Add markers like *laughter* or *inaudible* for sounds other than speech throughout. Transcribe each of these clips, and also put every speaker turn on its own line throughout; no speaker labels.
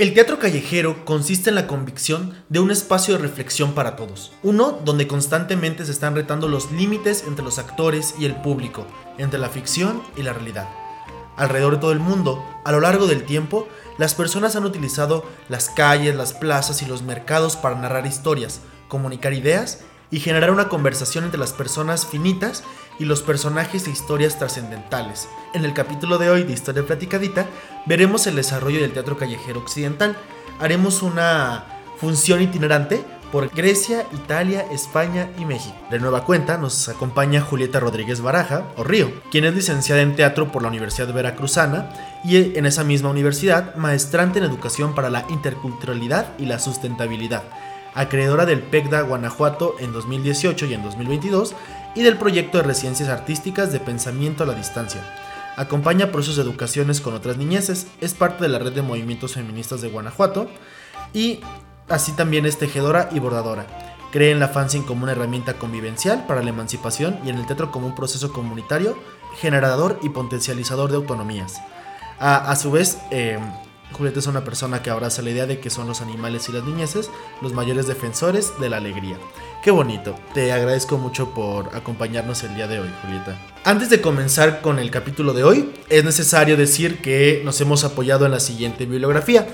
El teatro callejero consiste en la convicción de un espacio de reflexión para todos, uno donde constantemente se están retando los límites entre los actores y el público, entre la ficción y la realidad. Alrededor de todo el mundo, a lo largo del tiempo, las personas han utilizado las calles, las plazas y los mercados para narrar historias, comunicar ideas y generar una conversación entre las personas finitas y los personajes e historias trascendentales. En el capítulo de hoy de Historia Platicadita veremos el desarrollo del teatro callejero occidental. Haremos una función itinerante por Grecia, Italia, España y México. De nueva cuenta nos acompaña Julieta Rodríguez Baraja, o Río, quien es licenciada en teatro por la Universidad Veracruzana y en esa misma universidad maestrante en educación para la interculturalidad y la sustentabilidad acreedora del PECDA Guanajuato en 2018 y en 2022 y del proyecto de residencias artísticas de pensamiento a la distancia. Acompaña procesos de educaciones con otras niñeces, es parte de la red de movimientos feministas de Guanajuato y así también es tejedora y bordadora. Cree en la fanzine como una herramienta convivencial para la emancipación y en el teatro como un proceso comunitario, generador y potencializador de autonomías. A, su vez, eh, Julieta es una persona que abraza la idea de que son los animales y las niñeces los mayores defensores de la alegría. Qué bonito, te agradezco mucho por acompañarnos el día de hoy, Julieta. Antes de comenzar con el capítulo de hoy, es necesario decir que nos hemos apoyado en la siguiente bibliografía.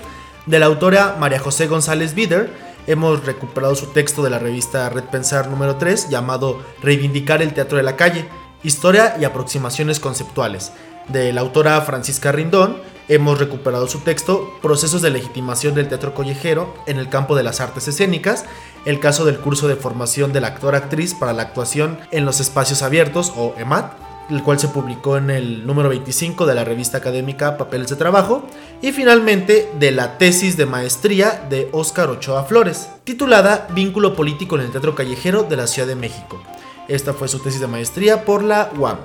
De la autora María José González Bider, hemos recuperado su texto de la revista Red Pensar número 3 llamado Reivindicar el Teatro de la Calle, Historia y Aproximaciones Conceptuales, de la autora Francisca Rindón, hemos recuperado su texto, Procesos de legitimación del teatro collejero en el campo de las artes escénicas, el caso del curso de formación del actor-actriz para la actuación en los espacios abiertos o EMAT, el cual se publicó en el número 25 de la revista académica Papeles de Trabajo, y finalmente de la tesis de maestría de Óscar Ochoa Flores, titulada Vínculo político en el teatro callejero de la Ciudad de México. Esta fue su tesis de maestría por la UAM.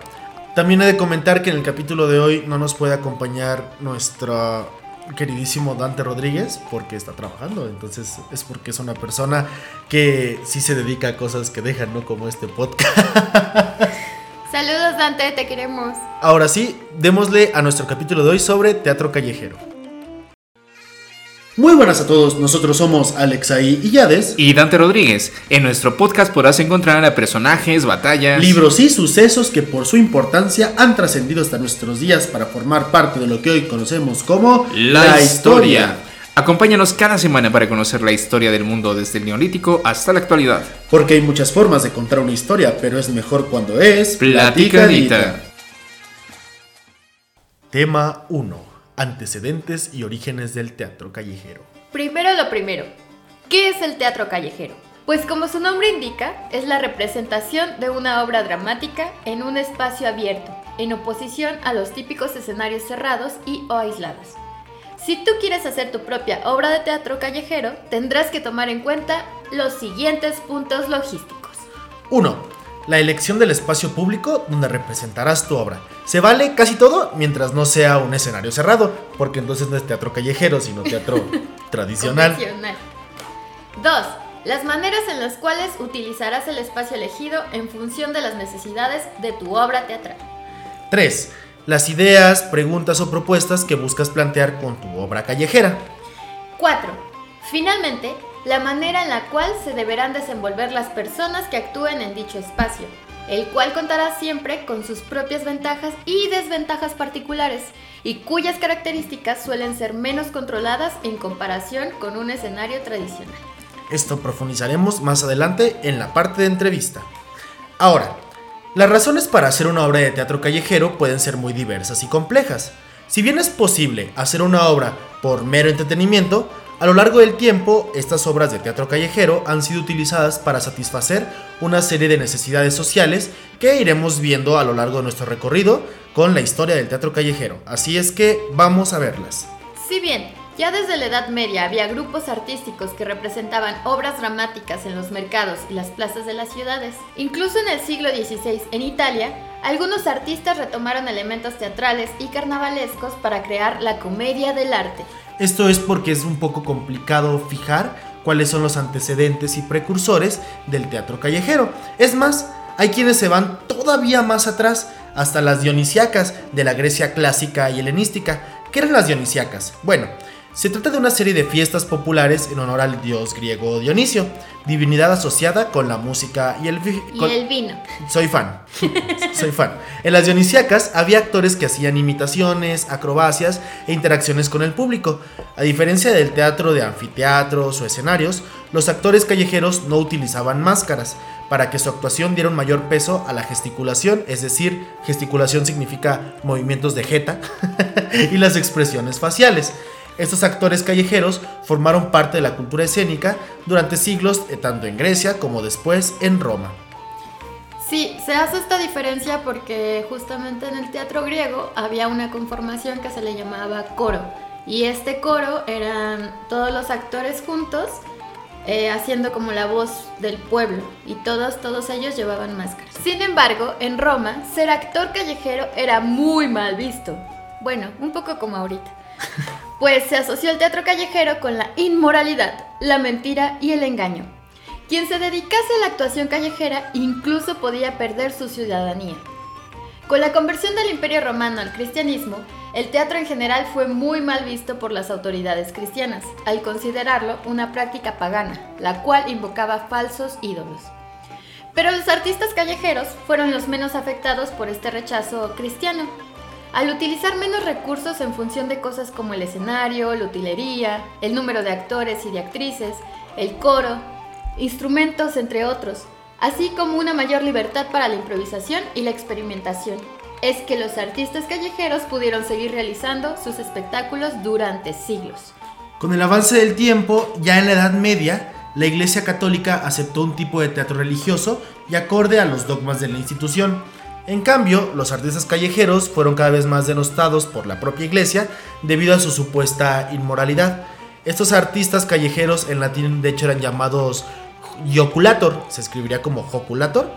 También he de comentar que en el capítulo de hoy no nos puede acompañar nuestro queridísimo Dante Rodríguez porque está trabajando, entonces es porque es una persona que sí se dedica a cosas que dejan, ¿no? Como este podcast. *laughs*
Saludos Dante, te queremos.
Ahora sí, démosle a nuestro capítulo de hoy sobre teatro callejero. Muy buenas a todos, nosotros somos Alexaí y Yades
y Dante Rodríguez. En nuestro podcast podrás encontrar a personajes, batallas,
libros y sucesos que por su importancia han trascendido hasta nuestros días para formar parte de lo que hoy conocemos como
la, historia. Acompáñanos cada semana para conocer la historia del mundo desde el neolítico hasta la actualidad.
Porque hay muchas formas de contar una historia, pero es mejor cuando es
platicadita.
Tema 1 antecedentes y orígenes del teatro callejero.
Primero lo primero, ¿qué es el teatro callejero? Pues como su nombre indica, es la representación de una obra dramática en un espacio abierto, en oposición a los típicos escenarios cerrados y o aislados. Si tú quieres hacer tu propia obra de teatro callejero, tendrás que tomar en cuenta los siguientes puntos logísticos.
1 la elección del espacio público donde representarás tu obra. Se vale casi todo mientras no sea un escenario cerrado, porque entonces no es teatro callejero, sino teatro *laughs* tradicional.
2. Las maneras en las cuales utilizarás el espacio elegido en función de las necesidades de tu obra teatral.
3. Las ideas, preguntas o propuestas que buscas plantear con tu obra callejera.
4. Finalmente, la manera en la cual se deberán desenvolver las personas que actúen en dicho espacio, el cual contará siempre con sus propias ventajas y desventajas particulares, y cuyas características suelen ser menos controladas en comparación con un escenario tradicional.
Esto profundizaremos más adelante en la parte de entrevista. Ahora, las razones para hacer una obra de teatro callejero pueden ser muy diversas y complejas. Si bien es posible hacer una obra por mero entretenimiento, a lo largo del tiempo, estas obras de teatro callejero han sido utilizadas para satisfacer una serie de necesidades sociales que iremos viendo a lo largo de nuestro recorrido con la historia del teatro callejero. Así es que vamos a verlas.
Si bien ya desde la Edad Media había grupos artísticos que representaban obras dramáticas en los mercados y las plazas de las ciudades. Incluso en el siglo XVI, en Italia, algunos artistas retomaron elementos teatrales y carnavalescos para crear la comedia del arte.
Esto es porque es un poco complicado fijar cuáles son los antecedentes y precursores del teatro callejero. Es más, hay quienes se van todavía más atrás, hasta las dionisiacas de la Grecia clásica y helenística. ¿Qué eran las dionisiacas? Bueno, Se trata de una serie de fiestas populares en honor al dios griego Dionisio, divinidad asociada con la música y el,
y el vino.
Soy fan, soy fan. En las dionisíacas había actores que hacían imitaciones, acrobacias e interacciones con el público. A diferencia del teatro de anfiteatros o escenarios, los actores callejeros no utilizaban máscaras para que su actuación diera un mayor peso a la gesticulación, es decir, gesticulación significa movimientos de jeta *laughs* y las expresiones faciales. Estos actores callejeros formaron parte de la cultura escénica durante siglos, eh, tanto en Grecia como después en Roma.
Sí, se hace esta diferencia porque justamente en el teatro griego había una conformación que se le llamaba coro. Y este coro eran todos los actores juntos eh, haciendo como la voz del pueblo y todos, todos ellos llevaban máscaras. Sin embargo, en Roma, ser actor callejero era muy mal visto. Bueno, un poco como ahorita *laughs* pues se asoció el teatro callejero con la inmoralidad, la mentira y el engaño. Quien se dedicase a la actuación callejera incluso podía perder su ciudadanía. Con la conversión del Imperio Romano al cristianismo, el teatro en general fue muy mal visto por las autoridades cristianas, al considerarlo una práctica pagana, la cual invocaba falsos ídolos. Pero los artistas callejeros fueron los menos afectados por este rechazo cristiano, al utilizar menos recursos en función de cosas como el escenario, la utilería, el número de actores y de actrices, el coro, instrumentos, entre otros, así como una mayor libertad para la improvisación y la experimentación, es que los artistas callejeros pudieron seguir realizando sus espectáculos durante siglos.
Con el avance del tiempo, ya en la Edad Media, la Iglesia Católica aceptó un tipo de teatro religioso y acorde a los dogmas de la institución, en cambio, los artistas callejeros fueron cada vez más denostados por la propia iglesia debido a su supuesta inmoralidad. Estos artistas callejeros en latín de hecho eran llamados joculator, se escribiría como joculator,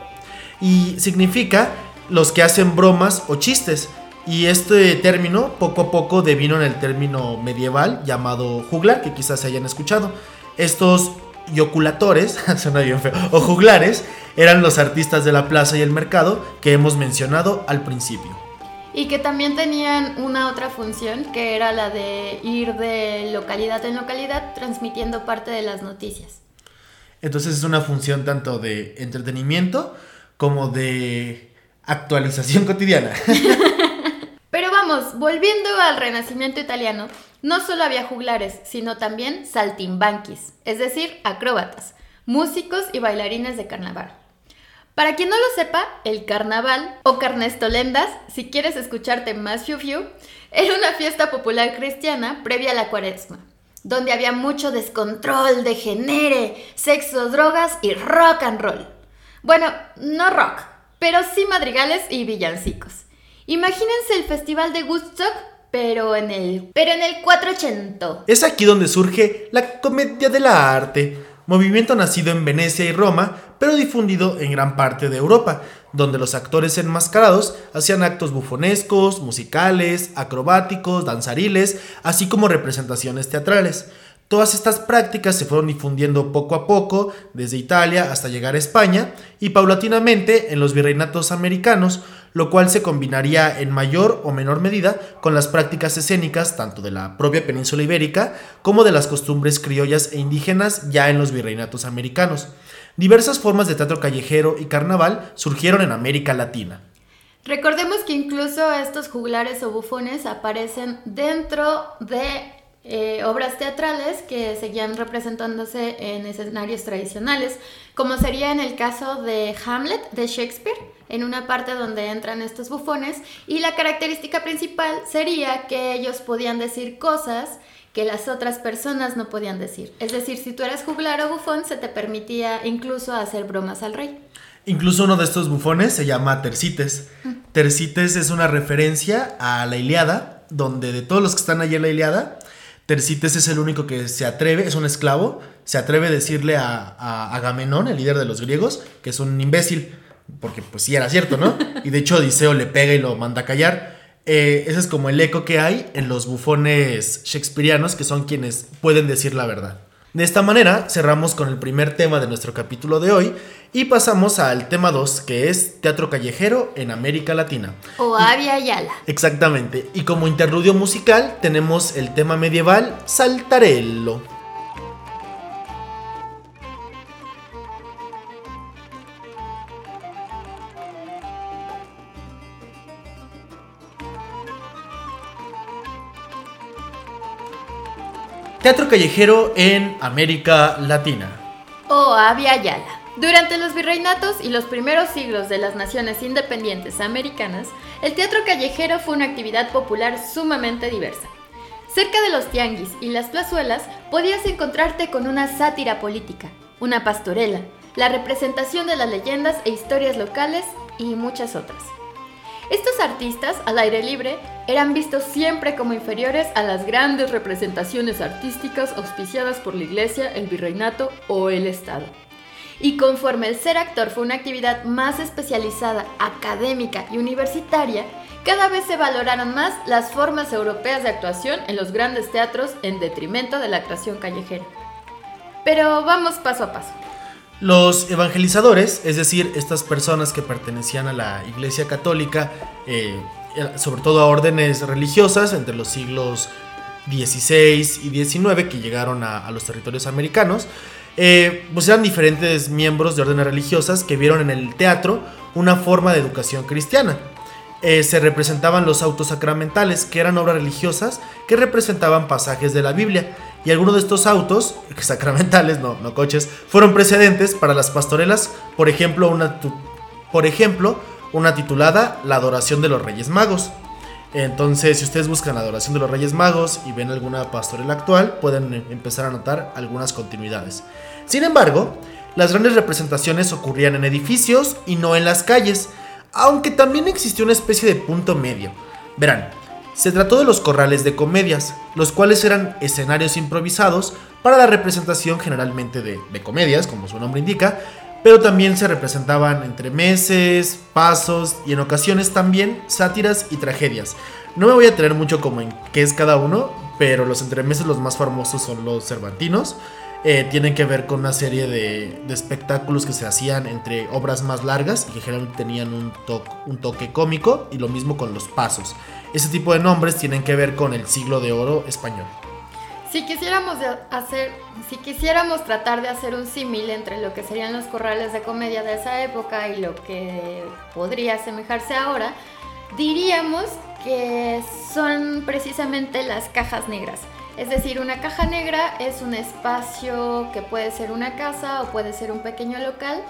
y significa los que hacen bromas o chistes. Y este término poco a poco devino en el término medieval llamado juglar, que quizás se hayan escuchado. Estos y oculatores, *laughs* suena bien feo, o juglares, eran los artistas de la plaza y el mercado que hemos mencionado al principio.
Y que también tenían una otra función, que era la de ir de localidad en localidad transmitiendo parte de las noticias.
Entonces es una función tanto de entretenimiento como de actualización *laughs* cotidiana. *laughs*
Pero vamos, volviendo al Renacimiento italiano, no solo había juglares, sino también saltimbanquis, es decir, acróbatas, músicos y bailarines de carnaval. Para quien no lo sepa, el carnaval o carnestolendas, si quieres escucharte más fiu fiu, era una fiesta popular cristiana previa a la cuaresma, donde había mucho descontrol, degenere, sexo, drogas y rock and roll. Bueno, no rock, pero sí madrigales y villancicos. Imagínense el festival de Woodstock pero en el pero en el 480.
Es aquí donde surge la comedia del arte, movimiento nacido en Venecia y Roma, pero difundido en gran parte de Europa, donde los actores enmascarados hacían actos bufonescos, musicales, acrobáticos, danzariles, así como representaciones teatrales. Todas estas prácticas se fueron difundiendo poco a poco desde Italia hasta llegar a España y paulatinamente en los virreinatos americanos, lo cual se combinaría en mayor o menor medida con las prácticas escénicas tanto de la propia península ibérica como de las costumbres criollas e indígenas ya en los virreinatos americanos. Diversas formas de teatro callejero y carnaval surgieron en América Latina.
Recordemos que incluso estos juglares o bufones aparecen dentro de eh, obras teatrales que seguían representándose en escenarios tradicionales, como sería en el caso de Hamlet de Shakespeare, en una parte donde entran estos bufones, y la característica principal sería que ellos podían decir cosas que las otras personas no podían decir. Es decir, si tú eras juglar o bufón, se te permitía incluso hacer bromas al rey.
Incluso uno de estos bufones se llama Tercites. Tercites es una referencia a la Iliada, donde de todos los que están allí en la Iliada, Tercites es el único que se atreve, es un esclavo, se atreve a decirle a, Agamenón, el líder de los griegos, que es un imbécil, porque pues sí era cierto, ¿no? Y de hecho Odiseo le pega y lo manda a callar. Eh, ese es como el eco que hay en los bufones shakespearianos, que son quienes pueden decir la verdad. De esta manera cerramos con el primer tema de nuestro capítulo de hoy y pasamos al tema 2 que es teatro callejero en América Latina.
O Avia Yala.
Exactamente. Y como interludio musical tenemos el tema medieval Saltarello. Teatro callejero en América Latina.
O Avia Yala. Durante los virreinatos y los primeros siglos de las naciones independientes americanas, el teatro callejero fue una actividad popular sumamente diversa. Cerca de los tianguis y las plazuelas podías encontrarte con una sátira política, una pastorela, la representación de las leyendas e historias locales y muchas otras. Estos artistas, al aire libre, eran vistos siempre como inferiores a las grandes representaciones artísticas auspiciadas por la iglesia, el virreinato o el Estado. Y conforme el ser actor fue una actividad más especializada, académica y universitaria, cada vez se valoraron más las formas europeas de actuación en los grandes teatros en detrimento de la actuación callejera. Pero vamos paso a paso.
Los evangelizadores, es decir, estas personas que pertenecían a la Iglesia Católica, eh, sobre todo a órdenes religiosas entre los siglos XVI y XIX que llegaron a, los territorios americanos, eh, pues eran diferentes miembros de órdenes religiosas que vieron en el teatro una forma de educación cristiana. Eh, se representaban los autos sacramentales, que eran obras religiosas que representaban pasajes de la Biblia y algunos de estos autos, sacramentales, no, no coches, fueron precedentes para las pastorelas, por ejemplo, una, por ejemplo, una titulada La adoración de los Reyes Magos. Entonces, si ustedes buscan la adoración de los Reyes Magos y ven alguna pastorela actual, pueden em, empezar a notar algunas continuidades. Sin embargo, las grandes representaciones ocurrían en edificios y no en las calles, aunque también existió una especie de punto medio. Verán, se trató de los corrales de comedias, los cuales eran escenarios improvisados para la representación generalmente de, comedias, como su nombre indica, pero también se representaban entre meses, pasos y en ocasiones también sátiras y tragedias. No me voy a tener mucho como en qué es cada uno, pero los entremeses los más famosos son los cervantinos. Eh, tienen que ver con una serie de, espectáculos que se hacían entre obras más largas y que generalmente tenían un, un toque cómico y lo mismo con los pasos. Ese tipo de nombres tienen que ver con el siglo de oro español.
Si quisiéramos hacer, si quisiéramos tratar de hacer un símil entre lo que serían los corrales de comedia de esa época y lo que podría asemejarse ahora, diríamos que son precisamente las cajas negras. Es decir, una caja negra es un espacio que puede ser una casa o puede ser un pequeño local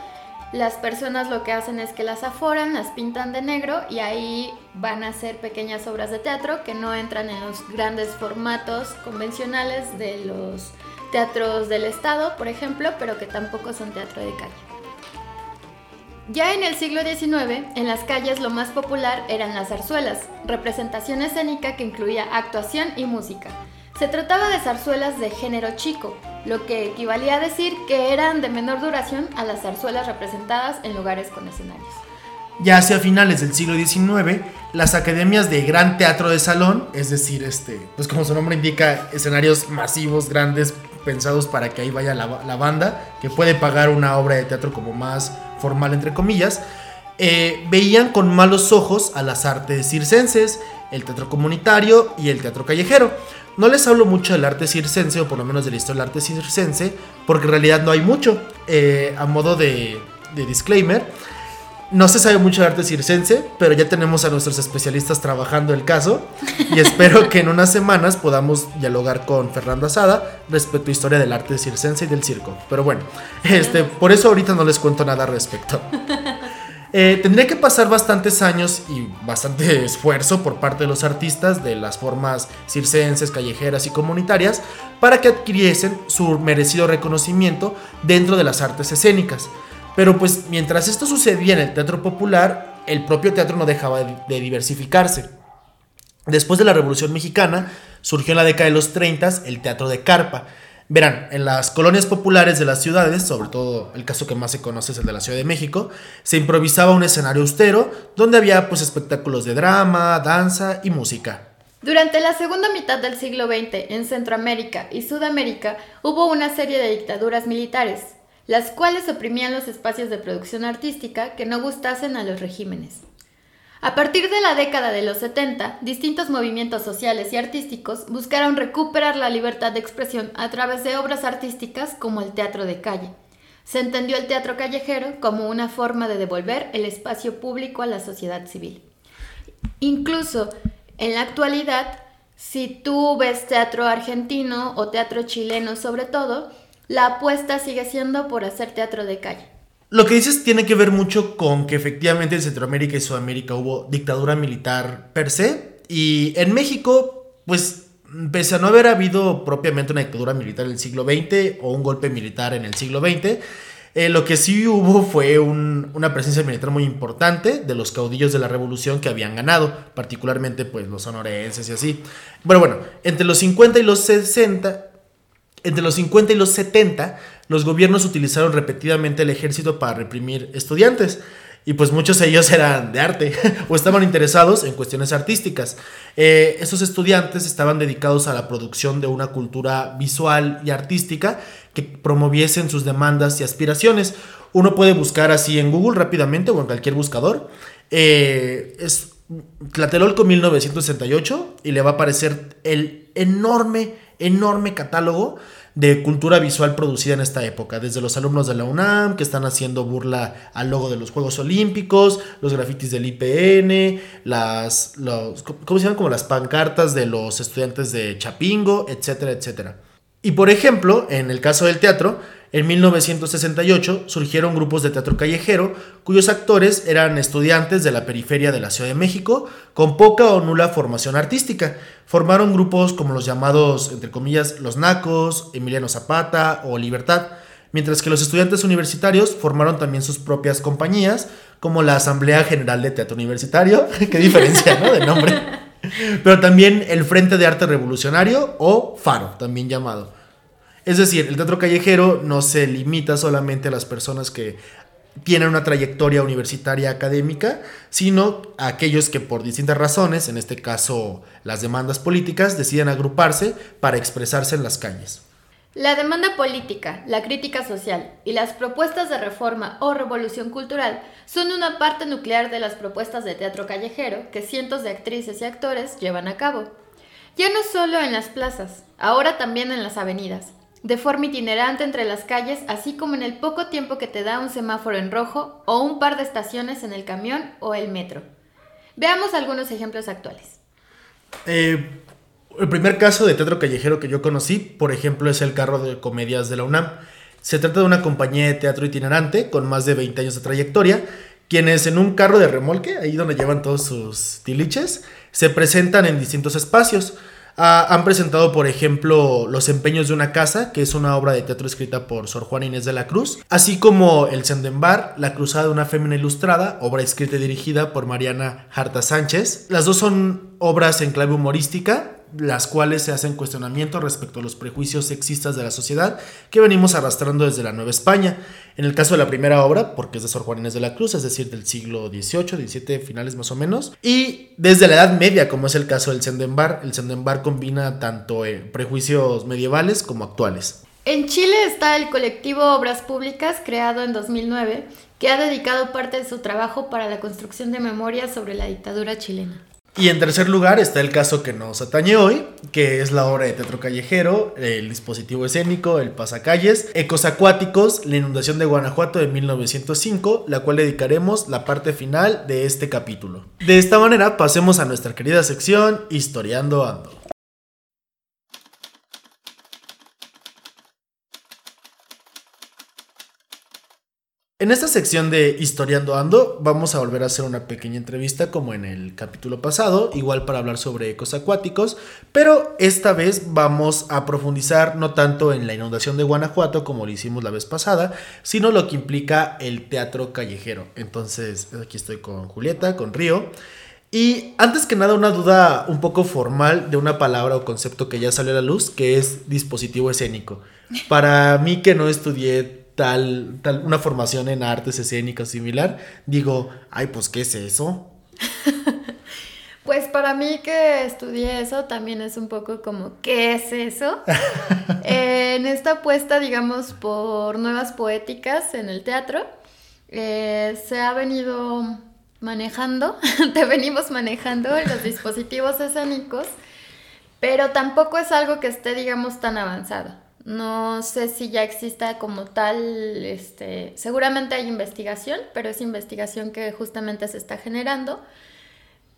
las personas lo que hacen es que las aforan, las pintan de negro y ahí van a hacer pequeñas obras de teatro que no entran en los grandes formatos convencionales de los teatros del Estado, por ejemplo, pero que tampoco son teatro de calle. Ya en el siglo XIX, en las calles lo más popular eran las zarzuelas, representación escénica que incluía actuación y música. Se trataba de zarzuelas de género chico, lo que equivalía a decir que eran de menor duración a las zarzuelas representadas en lugares con escenarios.
Ya hacia finales del siglo XIX, las academias de gran teatro de salón, es decir, este, pues como su nombre indica, escenarios masivos, grandes, pensados para que ahí vaya la, banda, que puede pagar una obra de teatro como más formal, entre comillas, eh, veían con malos ojos a las artes circenses, el teatro comunitario y el teatro callejero, no les hablo mucho del arte circense, o por lo menos de la historia del arte circense, porque en realidad no hay mucho. Eh, a modo de, disclaimer, no se sabe mucho del arte circense, pero ya tenemos a nuestros especialistas trabajando el caso y espero que en unas semanas podamos dialogar con Fernando Asada respecto a historia del arte circense y del circo. Pero bueno, este, por eso ahorita no les cuento nada al respecto. Eh, tendría que pasar bastantes años y bastante esfuerzo por parte de los artistas de las formas circenses, callejeras y comunitarias para que adquiriesen su merecido reconocimiento dentro de las artes escénicas. Pero pues mientras esto sucedía en el teatro popular, el propio teatro no dejaba de diversificarse. Después de la Revolución Mexicana, surgió en la década de los 30 el teatro de carpa, Verán, en las colonias populares de las ciudades, sobre todo el caso que más se conoce es el de la Ciudad de México, se improvisaba un escenario austero donde había pues espectáculos de drama, danza y música.
Durante la segunda mitad del siglo XX, en Centroamérica y Sudamérica, hubo una serie de dictaduras militares, las cuales oprimían los espacios de producción artística que no gustasen a los regímenes. A partir de la década de los 70, distintos movimientos sociales y artísticos buscaron recuperar la libertad de expresión a través de obras artísticas como el teatro de calle. Se entendió el teatro callejero como una forma de devolver el espacio público a la sociedad civil. Incluso en la actualidad, si tú ves teatro argentino o teatro chileno sobre todo, la apuesta sigue siendo por hacer teatro de calle.
Lo que dices tiene que ver mucho con que efectivamente en Centroamérica y Sudamérica hubo dictadura militar per se. Y en México, pues, pese a no haber habido propiamente una dictadura militar en el siglo XX o un golpe militar en el siglo XX, eh, lo que sí hubo fue una presencia militar muy importante de los caudillos de la revolución que habían ganado, particularmente pues los sonorenses y así. Bueno, bueno, entre los 50 y los 60, entre los 50 y los 70, los gobiernos utilizaron repetidamente el ejército para reprimir estudiantes. Y pues muchos de ellos eran de arte *laughs* o estaban interesados en cuestiones artísticas. Eh, esos estudiantes estaban dedicados a la producción de una cultura visual y artística que promoviesen sus demandas y aspiraciones. Uno puede buscar así en Google rápidamente o en cualquier buscador. Eh, es Tlatelolco 1968 y le va a aparecer el enorme, enorme catálogo de cultura visual producida en esta época, desde los alumnos de la UNAM que están haciendo burla al logo de los Juegos Olímpicos, los grafitis del IPN, las, los, ¿cómo se llaman? Como las pancartas de los estudiantes de Chapingo, etcétera, etcétera. Y por ejemplo, en el caso del teatro, en 1968 surgieron grupos de teatro callejero cuyos actores eran estudiantes de la periferia de la Ciudad de México con poca o nula formación artística. Formaron grupos como los llamados, entre comillas, Los Nacos, Emiliano Zapata o Libertad, mientras que los estudiantes universitarios formaron también sus propias compañías, como la Asamblea General de Teatro Universitario, *laughs* qué diferencia, ¿no? De nombre. Pero también el Frente de Arte Revolucionario o FARO, también llamado. Es decir, el teatro callejero no se limita solamente a las personas que tienen una trayectoria universitaria académica, sino a aquellos que por distintas razones, en este caso las demandas políticas, deciden agruparse para expresarse en las calles.
La demanda política, la crítica social y las propuestas de reforma o revolución cultural son una parte nuclear de las propuestas de teatro callejero que cientos de actrices y actores llevan a cabo. Ya no solo en las plazas, ahora también en las avenidas, de forma itinerante entre las calles, así como en el poco tiempo que te da un semáforo en rojo o un par de estaciones en el camión o el metro. Veamos algunos ejemplos actuales.
Eh, el primer caso de teatro callejero que yo conocí, por ejemplo, es el carro de comedias de la UNAM. Se trata de una compañía de teatro itinerante con más de 20 años de trayectoria, quienes en un carro de remolque, ahí donde llevan todos sus tiliches, se presentan en distintos espacios. Ah, han presentado, por ejemplo, Los empeños de una casa, que es una obra de teatro escrita por Sor Juan Inés de la Cruz, así como El Sendembar, La cruzada de una fémina ilustrada, obra escrita y dirigida por Mariana Harta Sánchez. Las dos son obras en clave humorística, las cuales se hacen cuestionamiento respecto a los prejuicios sexistas de la sociedad que venimos arrastrando desde la Nueva España. En el caso de la primera obra, porque es de Sor Juan Inés de la Cruz, es decir, del siglo XVIII, XVII, finales más o menos, y desde la Edad Media, como es el caso del Sendembar, el Sendembar combina tanto eh, prejuicios medievales como actuales.
En Chile está el colectivo Obras Públicas, creado en 2009, que ha dedicado parte de su trabajo para la construcción de memoria sobre la dictadura chilena.
Y en tercer lugar está el caso que nos atañe hoy, que es la obra de teatro callejero, el dispositivo escénico, el pasacalles, Ecos Acuáticos, la inundación de Guanajuato de 1905, la cual dedicaremos la parte final de este capítulo. De esta manera pasemos a nuestra querida sección Historiando Ando. En esta sección de Historiando Ando vamos a volver a hacer una pequeña entrevista como en el capítulo pasado, igual para hablar sobre ecos acuáticos, pero esta vez vamos a profundizar no tanto en la inundación de Guanajuato como lo hicimos la vez pasada, sino lo que implica el teatro callejero. Entonces, aquí estoy con Julieta, con Río. Y antes que nada, una duda un poco formal de una palabra o concepto que ya salió a la luz, que es dispositivo escénico. Para mí que no estudié tal, tal, una formación en artes escénicas similar, digo, ay, pues, ¿qué es eso? *laughs*
Pues para mí que estudié eso también es un poco como, ¿qué es eso? *laughs* en esta apuesta, digamos, por nuevas poéticas en el teatro, eh, se ha venido manejando, *laughs* te venimos manejando los dispositivos escénicos, pero tampoco es algo que esté, digamos, tan avanzado. No sé si ya exista como tal, este, seguramente hay investigación, pero es investigación que justamente se está generando.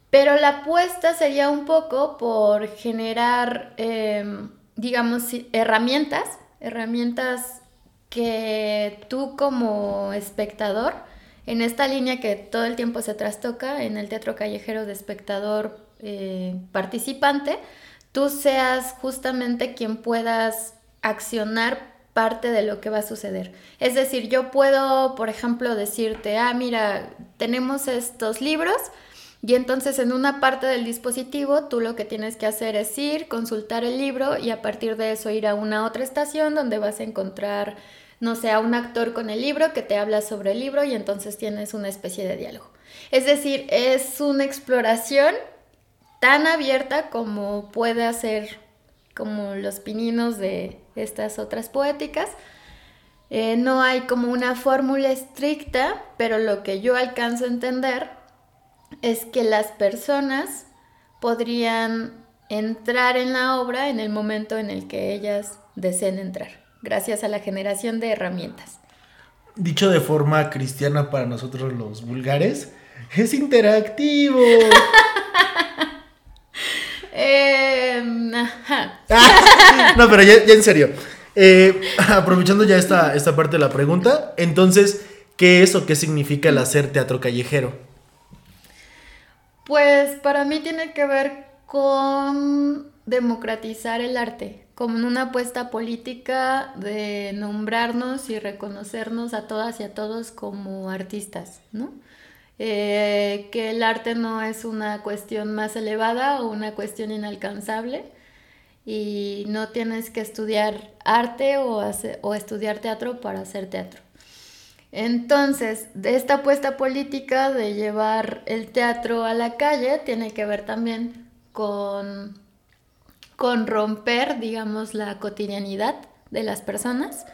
Pero la apuesta sería un poco por generar, em, digamos, herramientas, herramientas que tú como espectador, en esta línea que todo el tiempo se trastoca, en el teatro callejero de espectador eh, participante, tú seas justamente quien puedas accionar parte de lo que va a suceder. Es decir, yo puedo, por ejemplo, decirte, ah, mira, tenemos estos libros, y entonces en una parte del dispositivo tú lo que tienes que hacer es ir, consultar el libro y a partir de eso ir a una otra estación donde vas a encontrar, no sé, a un actor con el libro que te habla sobre el libro y entonces tienes una especie de diálogo. Es decir, es una exploración tan abierta como puede hacer como los pininos de estas otras poéticas. Eh, no hay como una fórmula estricta, pero lo que yo alcanzo a entender es que las personas podrían entrar en la obra en el momento en el que ellas deseen entrar, gracias a la generación de herramientas.
Dicho de forma cristiana para nosotros los vulgares, es interactivo. *laughs*
Em,
no, pero ya, en serio. Eh, *laughs* aprovechando ya esta, esta parte de la pregunta, entonces, ¿qué es o qué significa el hacer teatro callejero?
Pues para mí tiene que ver con democratizar el arte, como una apuesta política de nombrarnos y reconocernos a todas y a todos como artistas, ¿no? Eh, que el arte no es una cuestión más elevada o una cuestión inalcanzable y no tienes que estudiar arte o, o estudiar teatro para hacer teatro. Entonces, esta apuesta política de llevar el teatro a la calle tiene que ver también con, con romper, digamos, la cotidianidad de las personas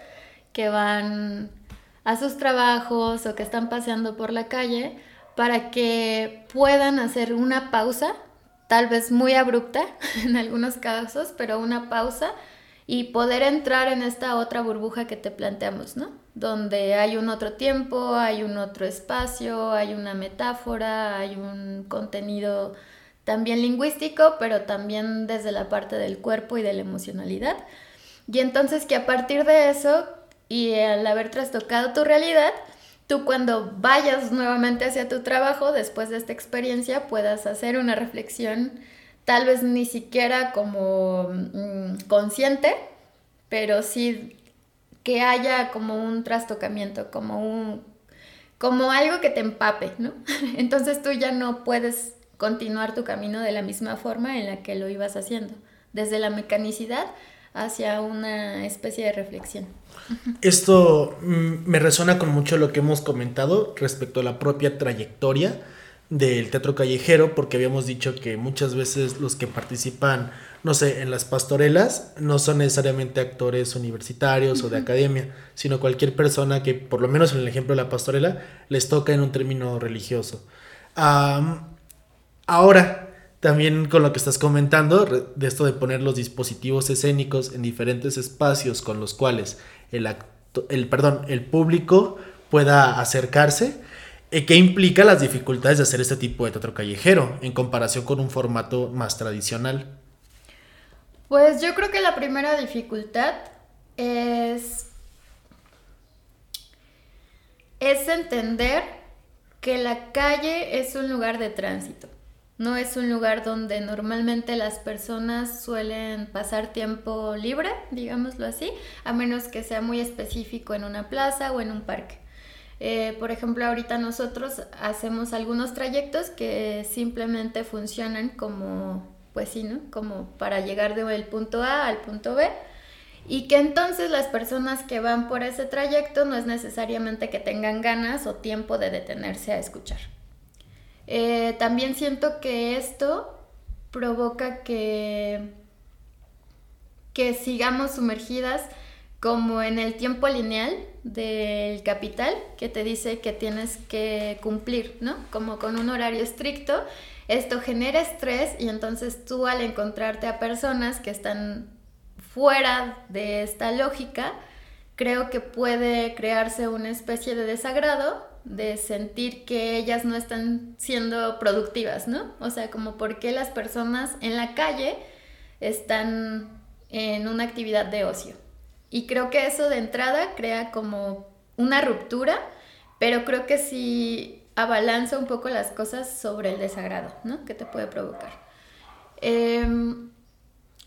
que van a sus trabajos o que están paseando por la calle para que puedan hacer una pausa, tal vez muy abrupta *laughs* en algunos casos, pero una pausa y poder entrar en esta otra burbuja que te planteamos, ¿no? Donde hay un otro tiempo, hay un otro espacio, hay una metáfora, hay un contenido también lingüístico, pero también desde la parte del cuerpo y de la emocionalidad. Y entonces que a partir de eso y al haber trastocado tu realidad, tú cuando vayas nuevamente hacia tu trabajo, después de esta experiencia, puedas hacer una reflexión tal vez ni siquiera como mm, consciente, pero sí que haya como un trastocamiento, como un como algo que te empape, ¿no? *laughs* Entonces tú ya no puedes continuar tu camino de la misma forma en la que lo ibas haciendo, desde la mecanicidad hacia una especie de reflexión.
Esto mm, me resuena con mucho lo que hemos comentado respecto a la propia trayectoria del teatro callejero, porque habíamos dicho que muchas veces los que participan, no sé, en las pastorelas, no son necesariamente actores universitarios o de academia, sino cualquier persona que, por lo menos en el ejemplo de la pastorela, les toca en un término religioso. ahora, también con lo que estás comentando, de esto de poner los dispositivos escénicos en diferentes espacios con los cuales el, el, perdón, el público pueda acercarse, eh, ¿Qué implica las dificultades de hacer este tipo de teatro callejero en comparación con un formato más tradicional?
Pues yo creo que la primera dificultad es, es entender que la calle es un lugar de tránsito. No es un lugar donde normalmente las personas suelen pasar tiempo libre, digámoslo así, a menos que sea muy específico en una plaza o en un parque. Eh, por ejemplo, ahorita nosotros hacemos algunos trayectos que simplemente funcionan como, pues sí, ¿no? Como para llegar del punto A al punto B. Y que entonces las personas que van por ese trayecto no es necesariamente que tengan ganas o tiempo de detenerse a escuchar. Eh, también siento que esto provoca que, que sigamos sumergidas como en el tiempo lineal del capital que te dice que tienes que cumplir, ¿no? Como con un horario estricto. Esto genera estrés y entonces tú al encontrarte a personas que están fuera de esta lógica, creo que puede crearse una especie de desagrado de sentir que ellas no están siendo productivas, ¿no? O sea, como por qué las personas en la calle están en una actividad de ocio. Y creo que eso de entrada crea como una ruptura, pero creo que sí abalanza un poco las cosas sobre el desagrado, ¿no? Que te puede provocar. Em,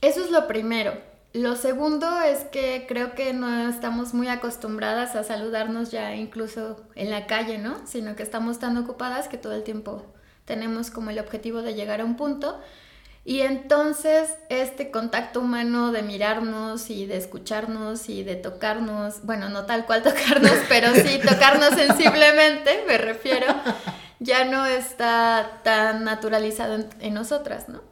eso es lo primero. Lo segundo es que creo que no estamos muy acostumbradas a saludarnos ya incluso en la calle, ¿no? Sino que estamos tan ocupadas que todo el tiempo tenemos como el objetivo de llegar a un punto y entonces este contacto humano de mirarnos y de escucharnos y de tocarnos, bueno, no tal cual *laughs* tocarnos, pero sí tocarnos *laughs* sensiblemente, me refiero, ya no está tan naturalizado en, nosotras, ¿no?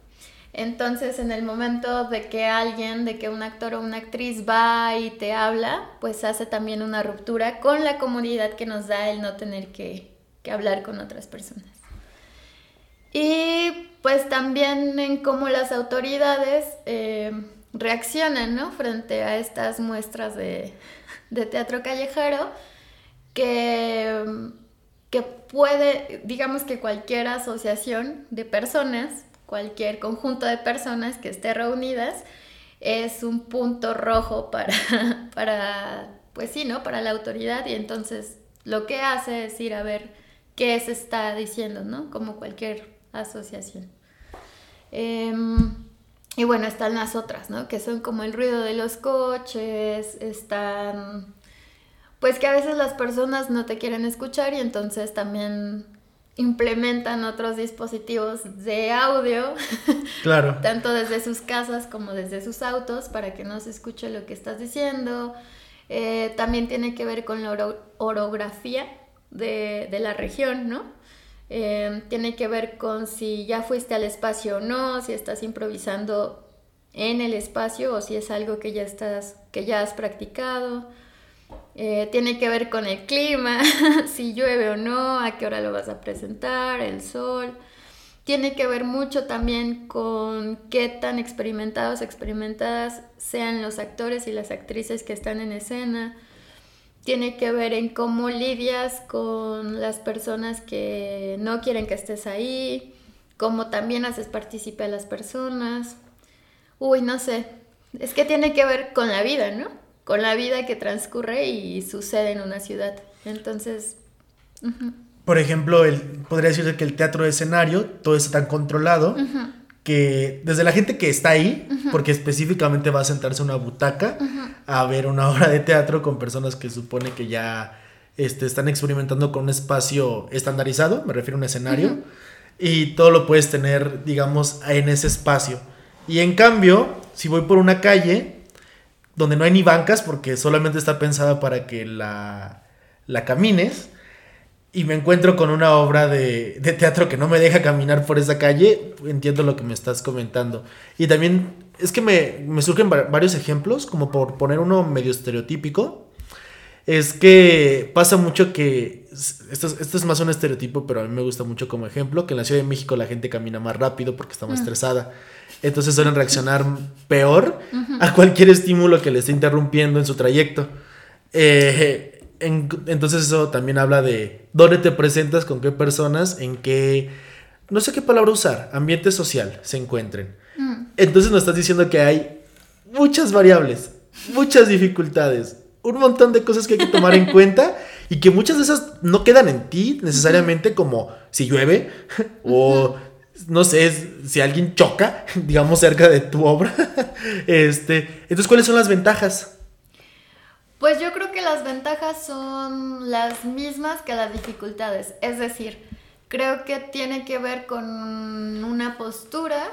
Entonces, en el momento de que alguien, de que un actor o una actriz va y te habla, pues hace también una ruptura con la comodidad que nos da el no tener que, que hablar con otras personas. Y pues también en cómo las autoridades eh, reaccionan, ¿no? Frente a estas muestras de, teatro callejero, que, que puede, digamos que cualquier asociación de personas, cualquier conjunto de personas que esté reunidas, es un punto rojo para, *laughs* para, pues sí, ¿no? Para la autoridad y entonces lo que hace es ir a ver qué se está diciendo, ¿no? Como cualquier asociación. Em, y bueno, están las otras, ¿no? Que son como el ruido de los coches, están... Pues que a veces las personas no te quieren escuchar y entonces también implementan otros dispositivos de audio, *laughs*
claro.
tanto desde sus casas como desde sus autos, para que no se escuche lo que estás diciendo. Eh, también tiene que ver con la orografía de, de la región, ¿no? Em, tiene que ver con si ya fuiste al espacio o no, si estás improvisando en el espacio o si es algo que ya estás, que ya has practicado. Eh, tiene que ver con el clima, *laughs* si llueve o no, a qué hora lo vas a presentar, el sol. Tiene que ver mucho también con qué tan experimentados, experimentadas sean los actores y las actrices que están en escena tiene que ver en cómo lidias con las personas que no quieren que estés ahí, cómo también haces participar a las personas. Uy, no sé, es que tiene que ver con la vida, ¿no? Con la vida que transcurre y sucede en una ciudad. Entonces...
Por ejemplo, el, podría decirse que el teatro de escenario, todo está tan controlado que desde la gente que está ahí, porque específicamente va a sentarse a una butaca a ver una *laughs* obra de teatro con personas que supone que ya este, están experimentando con un espacio estandarizado, me refiero a un escenario, y todo lo puedes tener, digamos, en ese espacio. Y en cambio, si voy por una calle donde no hay ni bancas, porque solamente está pensada para que la, la camines, y me encuentro con una obra de, teatro que no me deja caminar por esa calle, entiendo lo que me estás comentando. Y también es que me, surgen varios ejemplos, como por poner uno medio estereotípico. Es que pasa mucho que, esto, esto, es más un estereotipo, pero a mí me gusta mucho como ejemplo, que en la Ciudad de México la gente camina más rápido porque está más mm. estresada. Entonces suelen reaccionar peor a cualquier estímulo que le esté interrumpiendo en su trayecto. Eh, entonces eso también habla de dónde te presentas, con qué personas, en qué, no sé qué palabra usar, ambiente social se encuentren. Mm. Entonces nos estás diciendo que hay muchas variables, muchas dificultades, un montón de cosas que hay que tomar en cuenta y que muchas de esas no quedan en ti necesariamente como si llueve *laughs* o no sé, si alguien choca, *laughs* digamos, cerca de tu obra. *laughs* Este, entonces, ¿cuáles son las ventajas?
Pues yo creo que las ventajas son las mismas que las dificultades. Es decir, creo que tiene que ver con una postura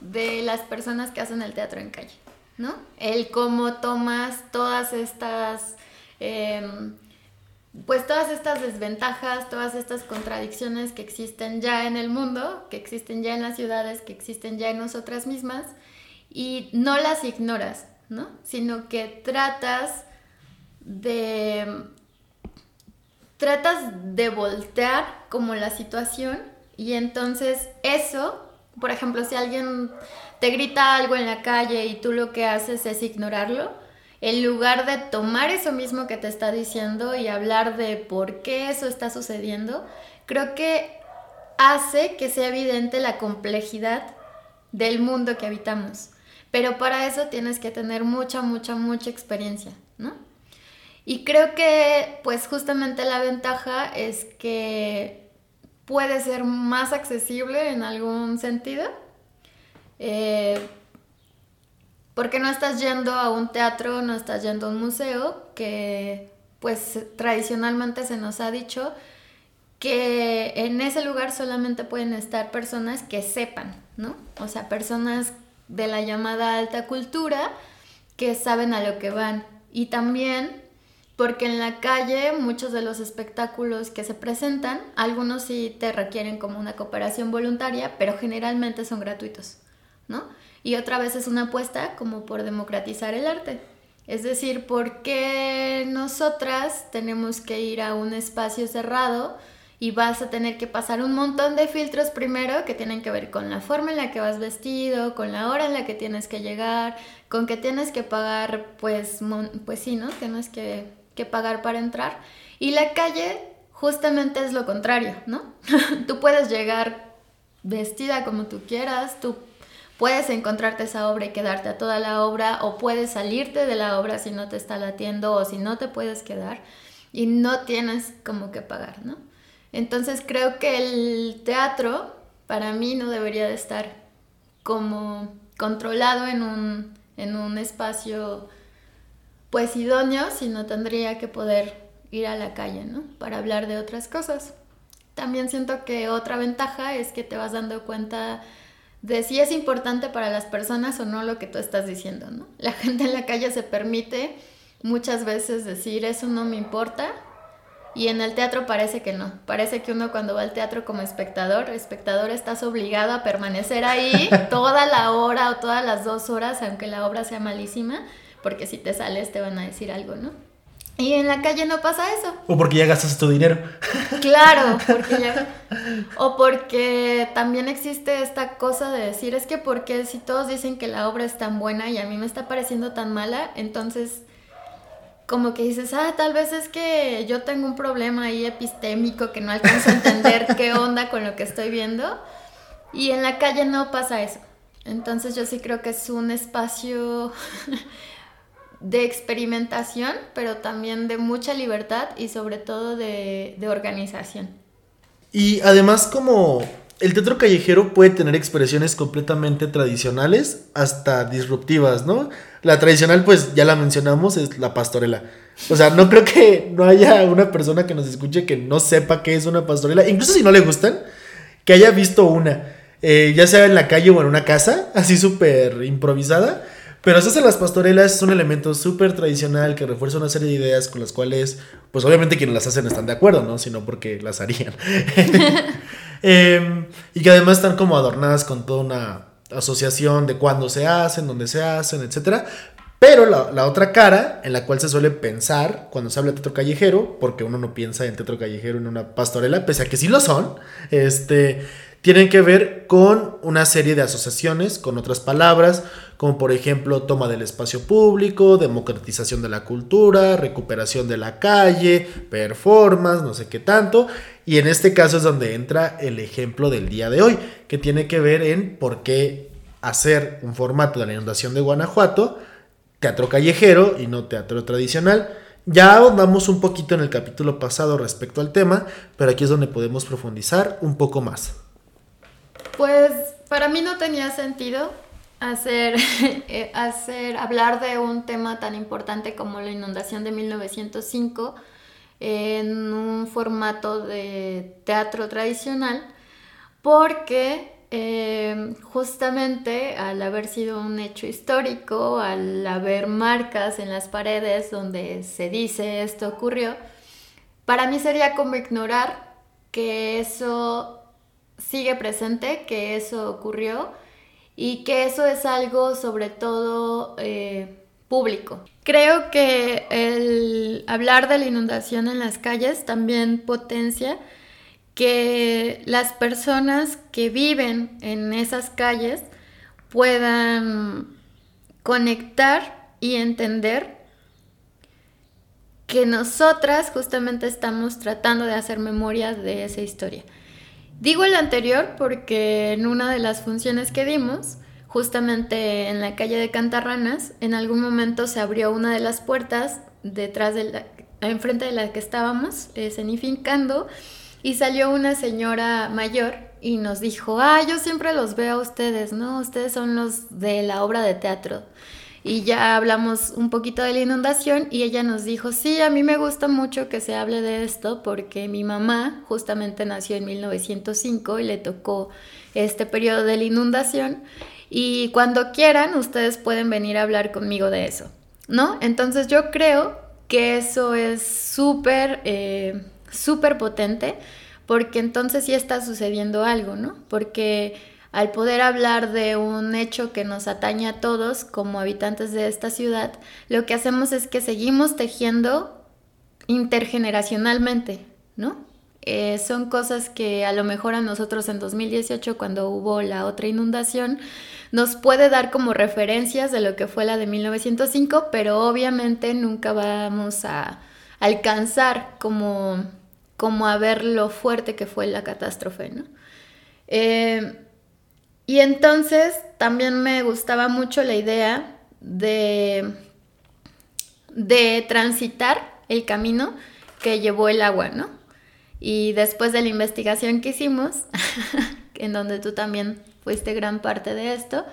de las personas que hacen el teatro en calle, ¿no? El cómo tomas todas estas... Em, pues todas estas desventajas, todas estas contradicciones que existen ya en el mundo, que existen ya en las ciudades, que existen ya en nosotras mismas, y no las ignoras, ¿no? Sino que tratas de tratas de voltear como la situación y entonces eso, por ejemplo, si alguien te grita algo en la calle y tú lo que haces es ignorarlo, en lugar de tomar eso mismo que te está diciendo y hablar de por qué eso está sucediendo, creo que hace que sea evidente la complejidad del mundo que habitamos. Pero para eso tienes que tener mucha, mucha, mucha experiencia, ¿no? Y creo que pues justamente la ventaja es que puede ser más accesible en algún sentido. Eh, porque no estás yendo a un teatro, no estás yendo a un museo, que pues tradicionalmente se nos ha dicho que en ese lugar solamente pueden estar personas que sepan, ¿no? O sea, personas de la llamada alta cultura que saben a lo que van. Y también porque en la calle muchos de los espectáculos que se presentan, algunos sí te requieren como una cooperación voluntaria, pero generalmente son gratuitos, ¿no? Y otra vez es una apuesta como por democratizar el arte. Es decir, ¿por qué nosotras tenemos que ir a un espacio cerrado y vas a tener que pasar un montón de filtros primero que tienen que ver con la forma en la que vas vestido, con la hora en la que tienes que llegar, con que tienes que pagar, pues, pues sí, ¿no? Tienes que, que pagar para entrar. Y la calle justamente es lo contrario, ¿no? *laughs* tú puedes llegar vestida como tú quieras, tú Puedes encontrarte esa obra y quedarte a toda la obra o puedes salirte de la obra si no te está latiendo o si no te puedes quedar y no tienes como que pagar, ¿no? Entonces creo que el teatro para mí no debería de estar como controlado en un, en un espacio pues idóneo, sino tendría que poder ir a la calle, ¿no? Para hablar de otras cosas. También siento que otra ventaja es que te vas dando cuenta de si es importante para las personas o no lo que tú estás diciendo, ¿no? La *laughs* gente en la calle se permite muchas veces decir eso no me importa y en el teatro parece que no. Parece que uno cuando va al teatro como espectador, espectador estás obligado a permanecer ahí *laughs* toda la hora o todas las dos horas, aunque la obra sea malísima, porque si te sales te van a decir algo, ¿no? Y en la calle no pasa eso.
O porque ya gastas tu dinero.
Claro, *laughs* porque ya... O porque también existe esta cosa de decir, es que porque si todos dicen que la obra es tan buena y a mí me está pareciendo tan mala, entonces como que dices, ah, tal vez es que yo tengo un problema ahí epistémico que no alcanzo a entender qué onda con lo que estoy viendo. Y en la calle no pasa eso. Entonces yo sí creo que es un espacio *laughs* de experimentación, pero también de mucha libertad y sobre todo de, organización.
Y además como el teatro callejero puede tener expresiones completamente tradicionales hasta disruptivas, ¿no? La tradicional, pues ya la mencionamos, es la pastorela. O sea, no creo que no haya una persona que nos escuche que no sepa qué es una pastorela, incluso si no le gustan, que haya visto una, eh, ya sea en la calle o en una casa, así súper improvisada pero se hacen las pastorelas es un elemento súper tradicional que refuerza una serie de ideas con las cuales, pues obviamente quienes las hacen están de acuerdo, ¿no? Sino porque las harían. *laughs* *laughs* Em, y que además están como adornadas con toda una asociación de cuándo se hacen, dónde se hacen, etc. Pero la, la, otra cara, en la cual se suele pensar cuando se habla de teatro callejero, porque uno no piensa en teatro callejero en una pastorela, pese a que sí lo son, este tienen que ver con una serie de asociaciones, con otras palabras, como por ejemplo toma del espacio público, democratización de la cultura, recuperación de la calle, performance, no sé qué tanto. Y en este caso es donde entra el ejemplo del día de hoy, que tiene que ver en por qué hacer un formato de la inundación de Guanajuato, teatro callejero y no teatro tradicional. Ya ahondamos un poquito en el capítulo pasado respecto al tema, pero aquí es donde podemos profundizar un poco más.
Pues para mí no tenía sentido hacer, *laughs* eh, hacer, hablar de un tema tan importante como la inundación de 1905 en un formato de teatro tradicional, porque eh, justamente al haber sido un hecho histórico, al haber marcas en las paredes donde se dice esto ocurrió, para mí sería como ignorar que eso sigue presente, que eso ocurrió y que eso es algo sobre todo eh, público. Creo que el hablar de la inundación en las calles también potencia que las personas que viven en esas calles puedan conectar y entender que nosotras justamente estamos tratando de hacer memoria de esa historia. Digo el anterior porque en una de las funciones que dimos, justamente en la calle de Cantarranas, en algún momento se abrió una de las puertas detrás de la, enfrente de la que estábamos, eh, escenificando, y salió una señora mayor y nos dijo, ah, yo siempre los veo a ustedes, ¿no? Ustedes son los de la obra de teatro y ya hablamos un poquito de la inundación y ella nos dijo, sí, a mí me gusta mucho que se hable de esto porque mi mamá justamente nació en 1905 y le tocó este periodo de la inundación y cuando quieran ustedes pueden venir a hablar conmigo de eso, ¿no? Entonces yo creo que eso es súper, eh, súper potente porque entonces sí está sucediendo algo, ¿no? Porque al poder hablar de un hecho que nos atañe a todos como habitantes de esta ciudad, lo que hacemos es que seguimos tejiendo intergeneracionalmente, ¿no? Eh, son cosas que a lo mejor a nosotros en 2018, cuando hubo la otra inundación, nos puede dar como referencias de lo que fue la de 1905, pero obviamente nunca vamos a alcanzar como, como a ver lo fuerte que fue la catástrofe, ¿no? Eh, y entonces también me gustaba mucho la idea de, de transitar el camino que llevó el agua, ¿no? Y después de la investigación que hicimos, *laughs* en donde tú también fuiste gran parte de esto,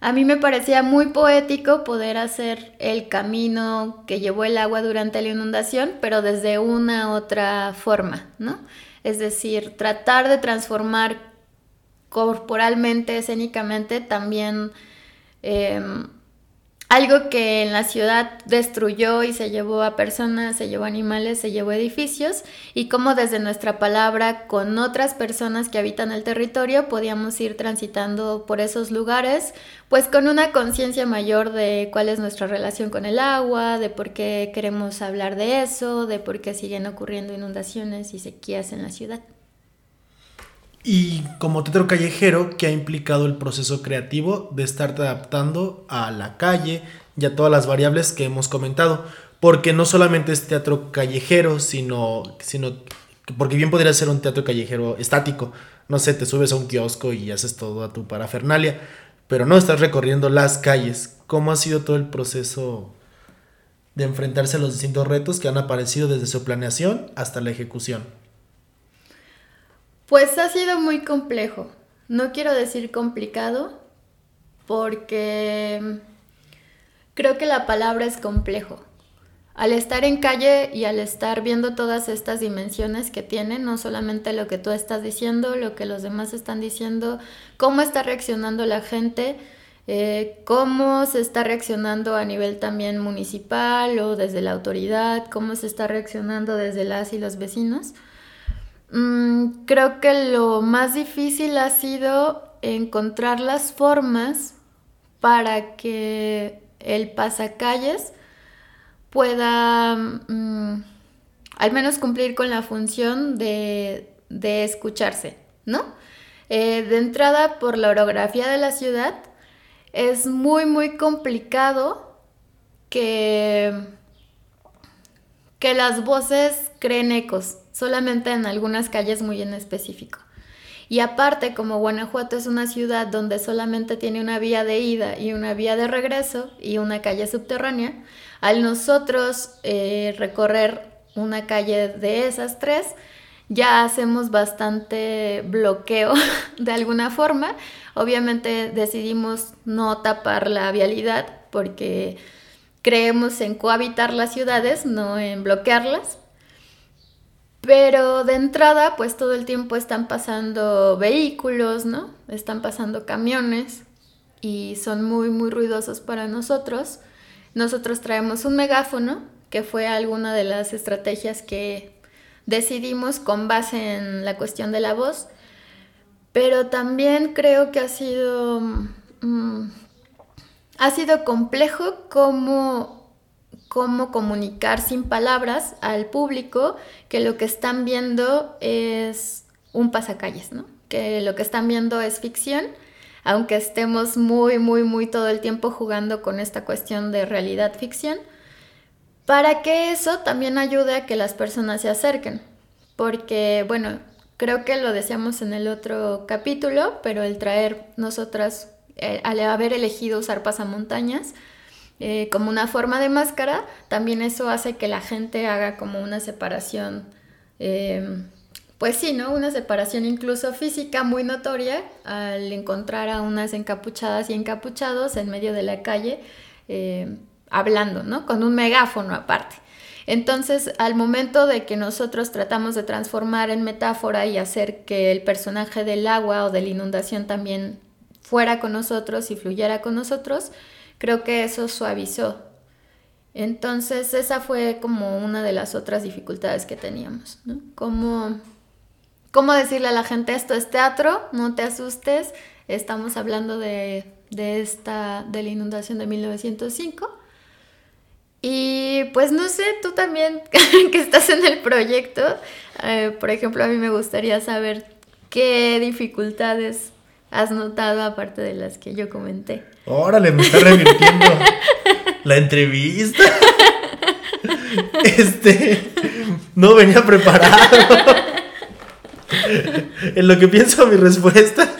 a mí me parecía muy poético poder hacer el camino que llevó el agua durante la inundación, pero desde una otra forma, ¿no? Es decir, tratar de transformar corporalmente, escénicamente, también em, algo que en la ciudad destruyó y se llevó a personas, se llevó animales, se llevó edificios y cómo desde nuestra palabra con otras personas que habitan el territorio podíamos ir transitando por esos lugares, pues con una conciencia mayor de cuál es nuestra relación con el agua, de por qué queremos hablar de eso, de por qué siguen ocurriendo inundaciones y sequías en la ciudad
y como teatro callejero que ha implicado el proceso creativo de estarte adaptando a la calle y a todas las variables que hemos comentado. Porque no solamente es teatro callejero, sino, sino porque bien podría ser un teatro callejero estático. No sé, te subes a un kiosco y haces todo a tu parafernalia, pero no estás recorriendo las calles. ¿Cómo ha sido todo el proceso de enfrentarse a los distintos retos que han aparecido desde su planeación hasta la ejecución?
Pues ha sido muy complejo. No quiero decir complicado porque creo que la palabra es complejo. Al estar en calle y al estar viendo todas estas dimensiones que tiene, no solamente lo que tú estás diciendo, lo que los demás están diciendo, cómo está reaccionando la gente, eh, cómo se está reaccionando a nivel también municipal o desde la autoridad, cómo se está reaccionando desde las y los vecinos. Mm, creo que lo más difícil ha sido encontrar las formas para que el pasacalles pueda mm, al menos cumplir con la función de, escucharse, ¿no? Eh, de entrada, por la orografía de la ciudad, es muy, muy complicado que, que las voces creen ecos solamente en algunas calles muy en específico. Y aparte, como Guanajuato es una ciudad donde solamente tiene una vía de ida y una vía de regreso y una calle subterránea, al nosotros eh, recorrer una calle de esas tres, ya hacemos bastante bloqueo *laughs* de alguna forma. Obviamente decidimos no tapar la vialidad porque creemos en cohabitar las ciudades, no en bloquearlas. Pero de entrada, pues todo el tiempo están pasando vehículos, ¿no? Están pasando camiones y son muy, muy ruidosos para nosotros. Nosotros traemos un megáfono, que fue alguna de las estrategias que decidimos con base en la cuestión de la voz, pero también creo que ha sido, mm, ha sido complejo cómo, cómo comunicar sin palabras al público que lo que están viendo es un pasacalles, ¿no? Que lo que están viendo es ficción aunque estemos muy, muy, muy todo el tiempo jugando con esta cuestión de realidad-ficción, para que eso también ayude a que las personas se acerquen. Porque, bueno, creo que lo decíamos en el otro capítulo, pero el traer nosotras, eh, al haber elegido usar pasamontañas, eh, como una forma de máscara, también eso hace que la gente haga como una separación eh, pues sí, ¿no? Una separación incluso física muy notoria al encontrar a unas encapuchadas y encapuchados en medio de la calle eh, hablando, ¿no? Con un megáfono aparte. Entonces, al momento de que nosotros tratamos de transformar en metáfora y hacer que el personaje del agua o de la inundación también fuera con nosotros y fluyera con nosotros, creo que eso suavizó. Entonces, esa fue como una de las otras dificultades que teníamos, ¿no? Como cómo decirle a la gente esto es teatro, no te asustes, estamos hablando de, esta, de la inundación de 1905. Y pues no sé, tú también *laughs* que estás en el proyecto, eh, por ejemplo, a mí me gustaría saber qué dificultades has notado aparte de las que yo comenté.
Órale, me está revirtiendo *laughs* la entrevista. *laughs* Este, no venía preparado. *laughs* en lo que pienso mi respuesta.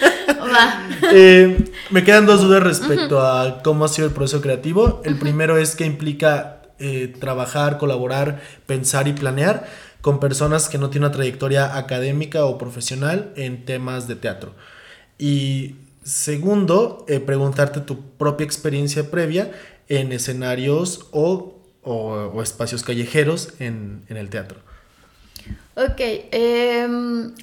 Eh, me quedan dos dudas respecto a cómo ha sido el proceso creativo. El primero es que implica eh, trabajar, colaborar, pensar y planear con personas que no tienen una trayectoria académica o profesional en temas de teatro. Y segundo, eh, preguntarte tu propia experiencia previa en escenarios o, espacios callejeros en, en el teatro.
Ok, em,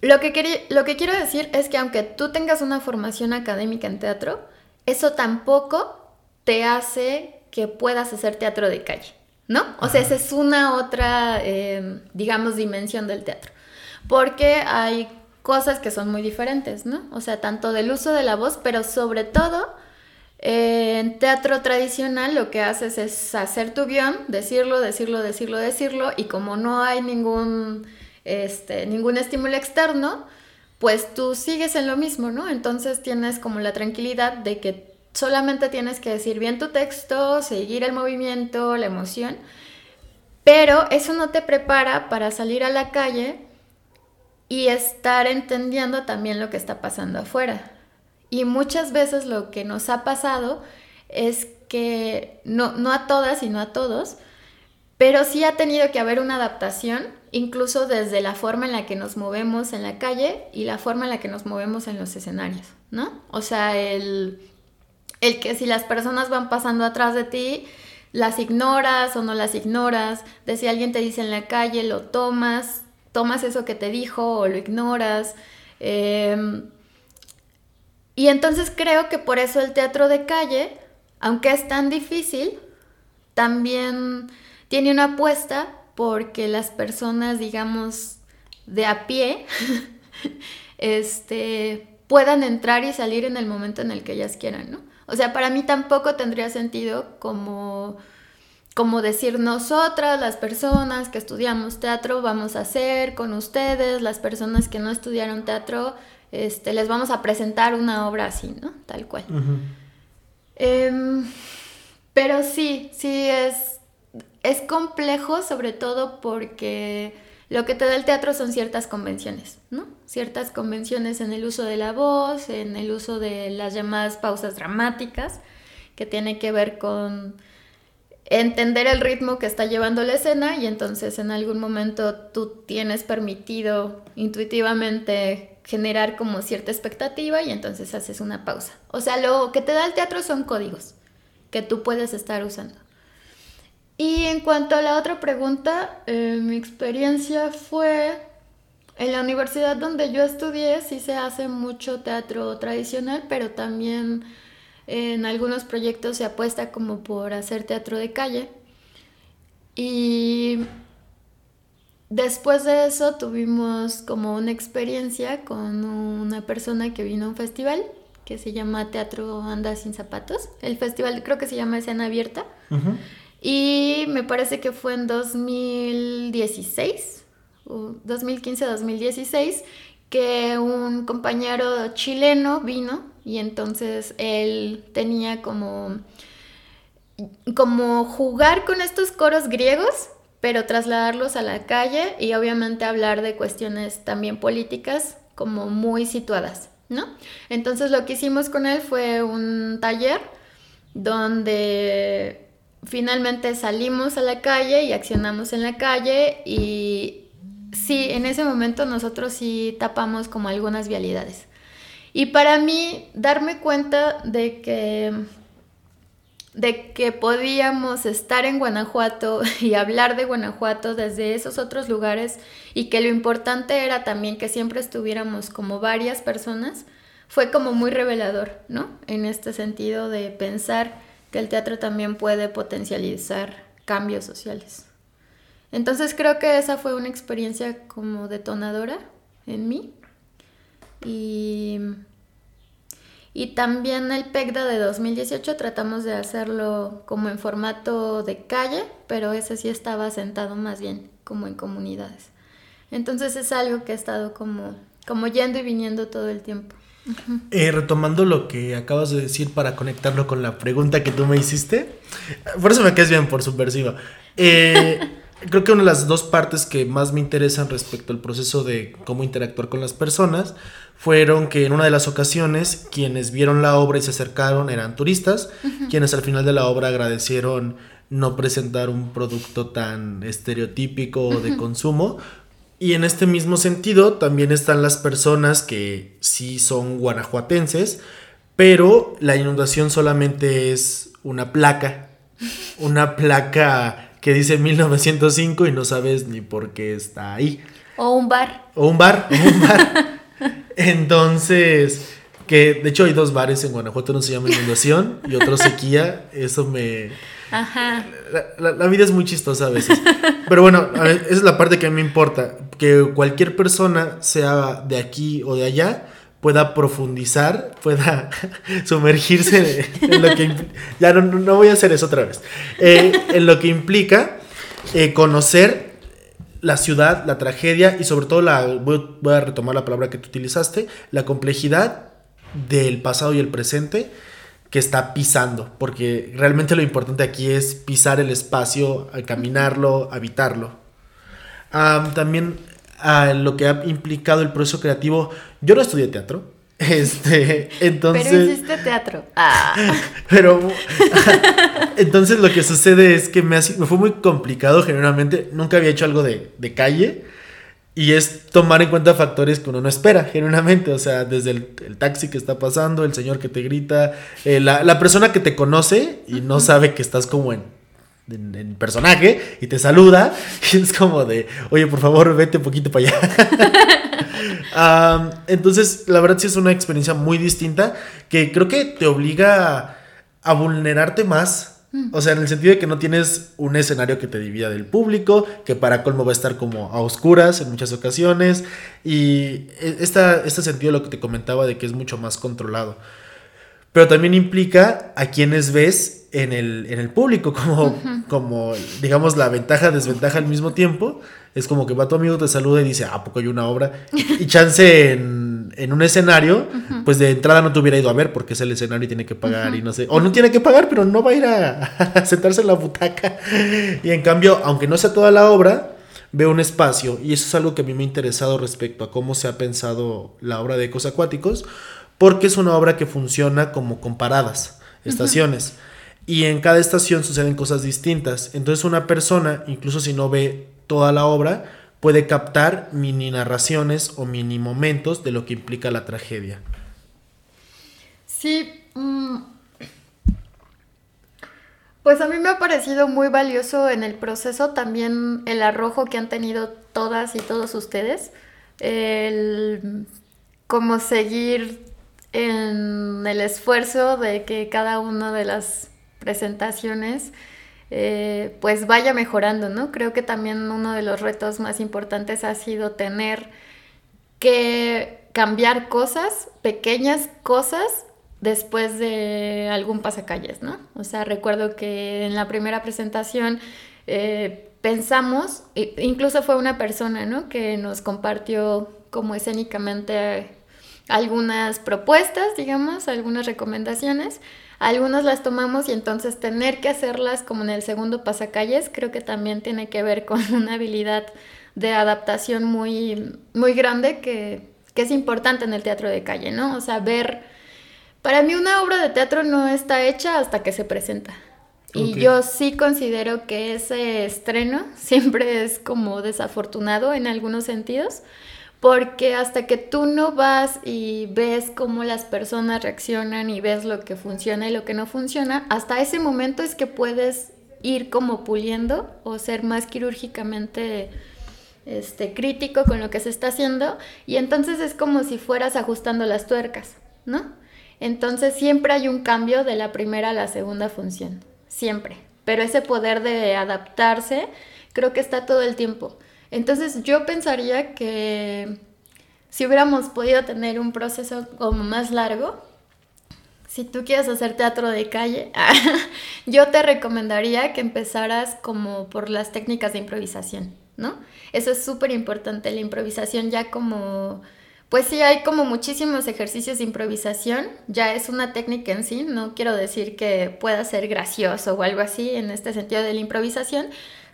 lo, que lo que quiero decir es que aunque tú tengas una formación académica en teatro, eso tampoco te hace que puedas hacer teatro de calle, ¿no? O sea, esa es una otra, em, digamos, dimensión del teatro. Porque hay cosas que son muy diferentes, ¿no? O sea, tanto del uso de la voz, pero sobre todo en teatro tradicional lo que haces es hacer tu guion, decirlo, decirlo, decirlo, decirlo, y como no hay ningún, este, ningún estímulo externo, pues tú sigues en lo mismo, ¿no? Entonces tienes como la tranquilidad de que solamente tienes que decir bien tu texto, seguir el movimiento, la emoción, pero eso no te prepara para salir a la calle y estar entendiendo también lo que está pasando afuera. Y muchas veces lo que nos ha pasado es que no, no a todas y no a todos, pero sí ha tenido que haber una adaptación, incluso desde la forma en la que nos movemos en la calle y la forma en la que nos movemos en los escenarios, ¿no? O sea, el, el que si las personas van pasando atrás de ti, las ignoras o no las ignoras, de si alguien te dice en la calle, lo tomas, tomas eso que te dijo o lo ignoras. Eh, y entonces creo que por eso el teatro de calle, aunque es tan difícil, también tiene una apuesta porque las personas, digamos, de a pie, *laughs* este, puedan entrar y salir en el momento en el que ellas quieran, ¿no? O sea, para mí tampoco tendría sentido como, como decir nosotras, las personas que estudiamos teatro, vamos a hacer con ustedes, las personas que no estudiaron teatro, este, les vamos a presentar una obra así, ¿no? Tal cual. Em, pero sí, sí es, es complejo, sobre todo porque lo que te da el teatro son ciertas convenciones, ¿no? Ciertas convenciones en el uso de la voz, en el uso de las llamadas pausas dramáticas, que tiene que ver con entender el ritmo que está llevando la escena y entonces en algún momento tú tienes permitido intuitivamente generar como cierta expectativa y entonces haces una pausa. O sea, lo que te da el teatro son códigos que tú puedes estar usando. Y en cuanto a la otra pregunta, eh, mi experiencia fue en la universidad donde yo estudié, sí se hace mucho teatro tradicional, pero también en algunos proyectos se apuesta como por hacer teatro de calle. Y después de eso tuvimos como una experiencia con una persona que vino a un festival que se llama Teatro Anda sin Zapatos. El festival creo que se llama Escena Abierta. Y me parece que fue en 2016, 2015-2016, que un compañero chileno vino y entonces él tenía como, como jugar con estos coros griegos, pero trasladarlos a la calle y obviamente hablar de cuestiones también políticas como muy situadas, ¿no? Entonces lo que hicimos con él fue un taller donde finalmente salimos a la calle y accionamos en la calle y sí, en ese momento nosotros sí tapamos como algunas vialidades. Y para mí, darme cuenta de que, de que podíamos estar en Guanajuato *laughs* y hablar de Guanajuato desde esos otros lugares y que lo importante era también que siempre estuviéramos como varias personas, fue como muy revelador, ¿no? En este sentido de pensar que el teatro también puede potencializar cambios sociales. Entonces creo que esa fue una experiencia como detonadora en mí y, y también el PECDA de 2018 tratamos de hacerlo como en formato de calle, pero ese sí estaba sentado más bien como en comunidades. Entonces es algo que he estado como, como yendo y viniendo todo el tiempo.
Eh, retomando lo que acabas de decir para conectarlo con la pregunta que tú me hiciste, por eso me quedas bien por subversiva. Eh, *laughs* creo que una de las dos partes que más me interesan respecto al proceso de cómo interactuar con las personas fueron que en una de las ocasiones quienes vieron la obra y se acercaron eran turistas, quienes al final de la obra agradecieron no presentar un producto tan estereotípico de consumo. Y en este mismo sentido también están las personas que sí son guanajuatenses, pero la inundación solamente es una placa, *laughs* una placa que dice 1905 y no sabes ni por qué está ahí.
O un bar.
O un bar, o un bar. *laughs* *laughs* Entonces, que de hecho hay dos bares en Guanajuato, uno se llama Inundación y otro Sequía. Eso me... Ajá. La, vida es muy chistosa a veces. Pero bueno, esa es la parte que a mí me importa. Que cualquier persona, sea de aquí o de allá, pueda profundizar, pueda *laughs* sumergirse en lo que... Ya no, voy a hacer eso otra vez. Eh, en lo que implica eh, conocer la ciudad, la tragedia y sobre todo la... Voy, a retomar la palabra que tú utilizaste, la complejidad del pasado y el presente que está pisando, porque realmente lo importante aquí es pisar el espacio, caminarlo, habitarlo. también a lo que ha implicado el proceso creativo. Yo no estudié teatro. Este, entonces.
Pero hiciste teatro. Ah. *laughs*
Pero. entonces lo que sucede es que me, me, fue muy complicado, generalmente. Nunca había hecho algo de, de, calle. Y es tomar en cuenta factores que uno no espera, generalmente. O sea, desde el, taxi que está pasando, el señor que te grita, eh, la, la, persona que te conoce y no sabe que estás como en en, personaje y te saluda *laughs* y es como de, oye, por favor, vete un poquito para allá. *laughs* entonces, la verdad sí es una experiencia muy distinta que creo que te obliga a, vulnerarte más. Mm. O sea, en el sentido de que no tienes un escenario que te divida del público, que para colmo va a estar como a oscuras en muchas ocasiones. Y e, esta, este sentido lo que te comentaba de que es mucho más controlado. Pero también implica a quienes ves en el, en el público, como, como, digamos, la ventaja, desventaja al mismo tiempo. Es como que va tu amigo, te saluda y dice, ¿a poco hay una obra? Y chance en, en un escenario, pues de entrada no te hubiera ido a ver porque es el escenario y tiene que pagar y no sé. O no tiene que pagar, pero no va a ir *laughs* a, sentarse en la butaca. Y en cambio, aunque no sea toda la obra, veo un espacio. Y eso es algo que a mí me ha interesado respecto a cómo se ha pensado la obra de Ecos Acuáticos, porque es una obra que funciona como comparadas, estaciones y en cada estación suceden cosas distintas. Entonces una persona, incluso si no ve toda la obra, puede captar mini narraciones o mini momentos de lo que implica la tragedia.
Sí, mm, pues a mí me ha parecido muy valioso en el proceso también el arrojo que han tenido todas y todos ustedes, el como seguir en el esfuerzo de que cada una de las presentaciones eh, pues vaya mejorando, ¿no? Creo que también uno de los retos más importantes ha sido tener que cambiar cosas, pequeñas cosas, después de algún pasacalles, ¿no? O sea, recuerdo que en la primera presentación eh, pensamos, incluso fue una persona, ¿no? Que nos compartió como escénicamente algunas propuestas, digamos, algunas recomendaciones. Algunas las tomamos y entonces tener que hacerlas como en el segundo pasacalles creo que también tiene que ver con *laughs* una habilidad de adaptación muy, muy grande que, que es importante en el teatro de calle, ¿no? O sea, ver... Para mí una obra de teatro no está hecha hasta que se presenta. Y yo sí considero que ese estreno *laughs* siempre es como desafortunado en algunos sentidos, porque hasta que tú no vas y ves cómo las personas reaccionan y ves lo que funciona y lo que no funciona, hasta ese momento es que puedes ir como puliendo o ser más quirúrgicamente este, crítico con lo que se está haciendo y entonces es como si fueras ajustando las tuercas, ¿no? Entonces siempre hay un cambio de la primera a la segunda función, siempre. Pero ese poder de adaptarse creo que está todo el tiempo. Entonces yo pensaría que si hubiéramos podido tener un proceso como más largo, si tú quieres hacer teatro de calle, *laughs* yo te recomendaría que empezaras como por las técnicas de improvisación, ¿no? Eso es súper importante, la improvisación ya como... Pues sí, hay como muchísimos ejercicios de improvisación, ya es una técnica en sí, no quiero decir que pueda ser gracioso o algo así en este sentido de la improvisación,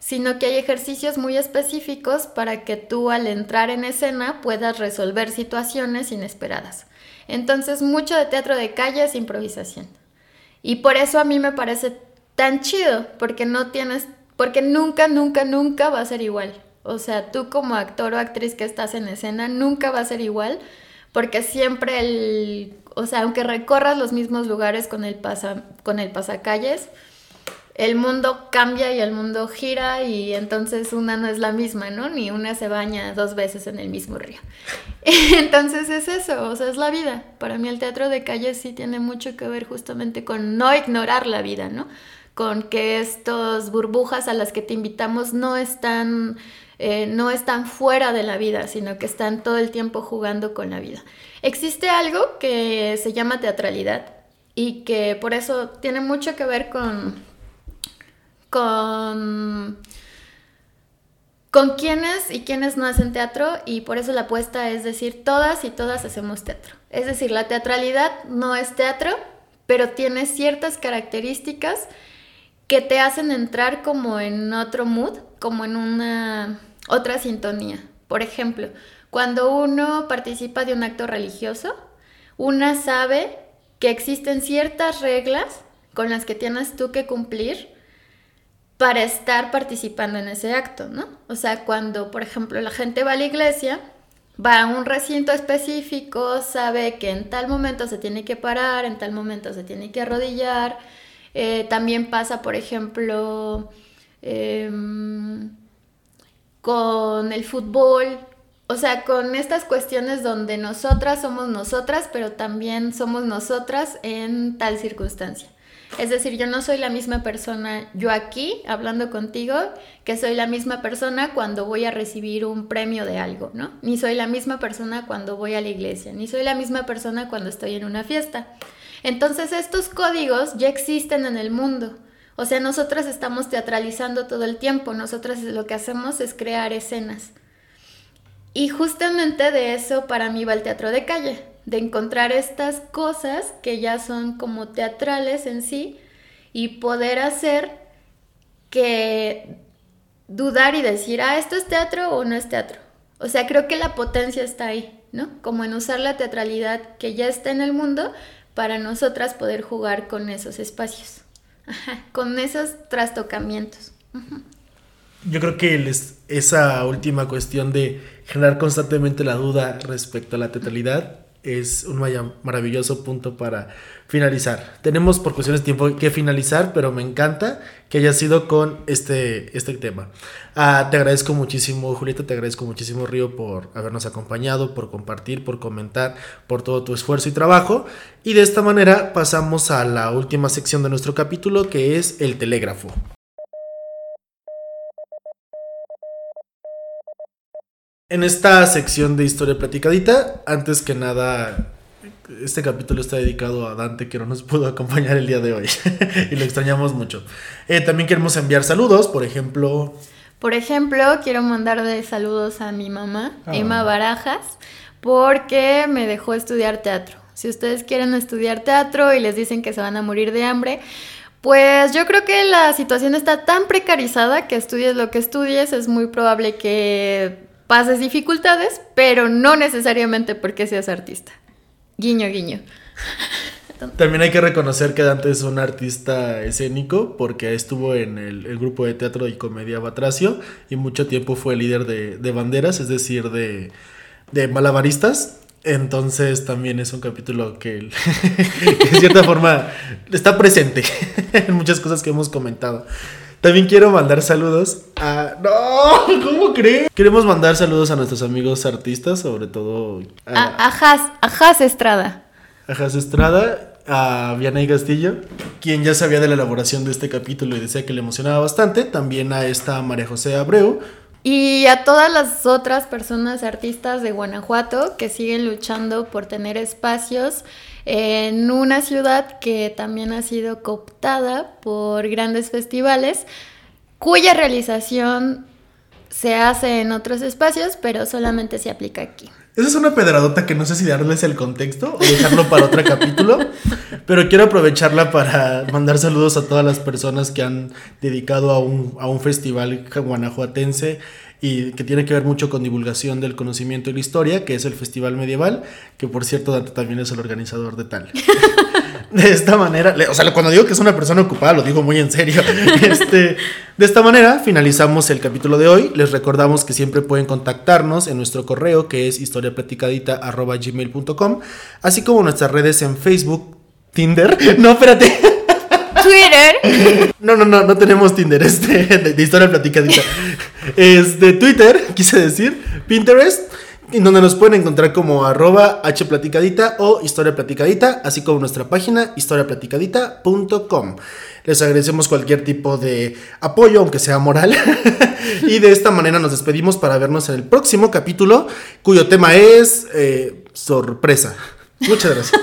sino que hay ejercicios muy específicos para que tú al entrar en escena puedas resolver situaciones inesperadas. Entonces, mucho de teatro de calle es improvisación. Y por eso a mí me parece tan chido, porque no tienes, porque nunca, nunca, nunca va a ser igual. O sea, tú como actor o actriz que estás en escena nunca va a ser igual, porque siempre el, o sea, aunque recorras los mismos lugares con el, pasa, con el pasacalles, el mundo cambia y el mundo gira y entonces una no es la misma, ¿no? Ni una se baña dos veces en el mismo río. *laughs* entonces es eso, o sea, es la vida. Para mí el teatro de calle sí tiene mucho que ver justamente con no ignorar la vida, ¿no? Con que estos burbujas a las que te invitamos no están, eh, no están fuera de la vida, sino que están todo el tiempo jugando con la vida. Existe algo que se llama teatralidad y que por eso tiene mucho que ver con con, con quiénes y quiénes no hacen teatro y por eso la apuesta es decir, todas y todas hacemos teatro. Es decir, la teatralidad no es teatro, pero tiene ciertas características que te hacen entrar como en otro mood, como en una otra sintonía. Por ejemplo, cuando uno participa de un acto religioso, una sabe que existen ciertas reglas con las que tienes tú que cumplir para estar participando en ese acto, ¿no? O sea, cuando, por ejemplo, la gente va a la iglesia, va a un recinto específico, sabe que en tal momento se tiene que parar, en tal momento se tiene que arrodillar. Eh, también pasa, por ejemplo, em, con el fútbol, o sea, con estas cuestiones donde nosotras somos nosotras, pero también somos nosotras en tal circunstancia. Es decir, yo no soy la misma persona yo aquí hablando contigo que soy la misma persona cuando voy a recibir un premio de algo, ¿no? Ni soy la misma persona cuando voy a la iglesia, ni soy la misma persona cuando estoy en una fiesta. Entonces estos códigos ya existen en el mundo. O sea, nosotras estamos teatralizando todo el tiempo, nosotras lo que hacemos es crear escenas. Y justamente de eso para mí va el teatro de calle de encontrar estas cosas que ya son como teatrales en sí y poder hacer que dudar y decir, ah, esto es teatro o no es teatro. O sea, creo que la potencia está ahí, ¿no? Como en usar la teatralidad que ya está en el mundo para nosotras poder jugar con esos espacios, con esos trastocamientos.
Yo creo que esa última cuestión de generar constantemente la duda respecto a la teatralidad es un maravilloso punto para finalizar. Tenemos por cuestiones de tiempo que finalizar, pero me encanta que haya sido con este, este tema. Ah, te agradezco muchísimo, Julieta, te agradezco muchísimo, Río, por habernos acompañado, por compartir, por comentar, por todo tu esfuerzo y trabajo. Y de esta manera pasamos a la última sección de nuestro capítulo, que es el telégrafo. En esta sección de historia platicadita, antes que nada, este capítulo está dedicado a Dante que no nos pudo acompañar el día de hoy *laughs* y lo extrañamos mucho. Eh, también queremos enviar saludos, por ejemplo...
Por ejemplo, quiero mandarle saludos a mi mamá,
Ah.
Emma Barajas, porque me dejó estudiar teatro. Si ustedes quieren estudiar teatro y les dicen que se van a morir de hambre, pues yo creo que la situación está tan precarizada que estudies lo que estudies, es muy probable que pases dificultades, pero no necesariamente porque seas artista. Guiño, guiño.
También hay que reconocer que Dante es un artista escénico porque estuvo en el, grupo de teatro y comedia Batracio y mucho tiempo fue líder de, de banderas, es decir, de, de malabaristas. Entonces también es un capítulo que, *laughs* que de cierta forma está presente *laughs* en muchas cosas que hemos comentado. También quiero mandar saludos a... ¡No! *laughs* ¿Cómo crees? Queremos mandar saludos a nuestros amigos artistas, sobre todo
A, a Has, a Has Estrada.
a Jas Estrada, a Vianey Castillo, quien ya sabía de la elaboración de este capítulo y decía que le emocionaba bastante. También a esta María José Abreu.
Y a todas las otras personas artistas de Guanajuato que siguen luchando por tener espacios en una ciudad que también ha sido cooptada por grandes festivales, cuya realización se hace en otros espacios, pero solamente se aplica aquí.
Esa es una pedradota que no sé si darles el contexto o dejarlo para otro *laughs* capítulo, pero quiero aprovecharla para mandar saludos a todas las personas que han dedicado a un, a un festival guanajuatense y que tiene que ver mucho con divulgación del conocimiento y la historia, que es el Festival Medieval, que por cierto Dante también es el organizador de tal. *laughs* *laughs* De esta manera, o sea, cuando digo que es una persona ocupada, lo digo muy en serio. *laughs* Este, de esta manera finalizamos el capítulo de hoy. Les recordamos que siempre pueden contactarnos en nuestro correo que es historiaplaticadita.gmail.com, así como nuestras redes en Facebook, Tinder. No, espérate.
Twitter,
No, no, no, no tenemos Tinder, este, de, historia platicadita. Este, Twitter, quise decir, Pinterest, en donde nos pueden encontrar como arroba hplaticadita o historia platicadita, así como nuestra página historiaplaticadita.com. Les agradecemos cualquier tipo de apoyo, aunque sea moral. *laughs* y de esta manera nos despedimos para vernos en el próximo capítulo, cuyo tema es eh, sorpresa. Muchas gracias.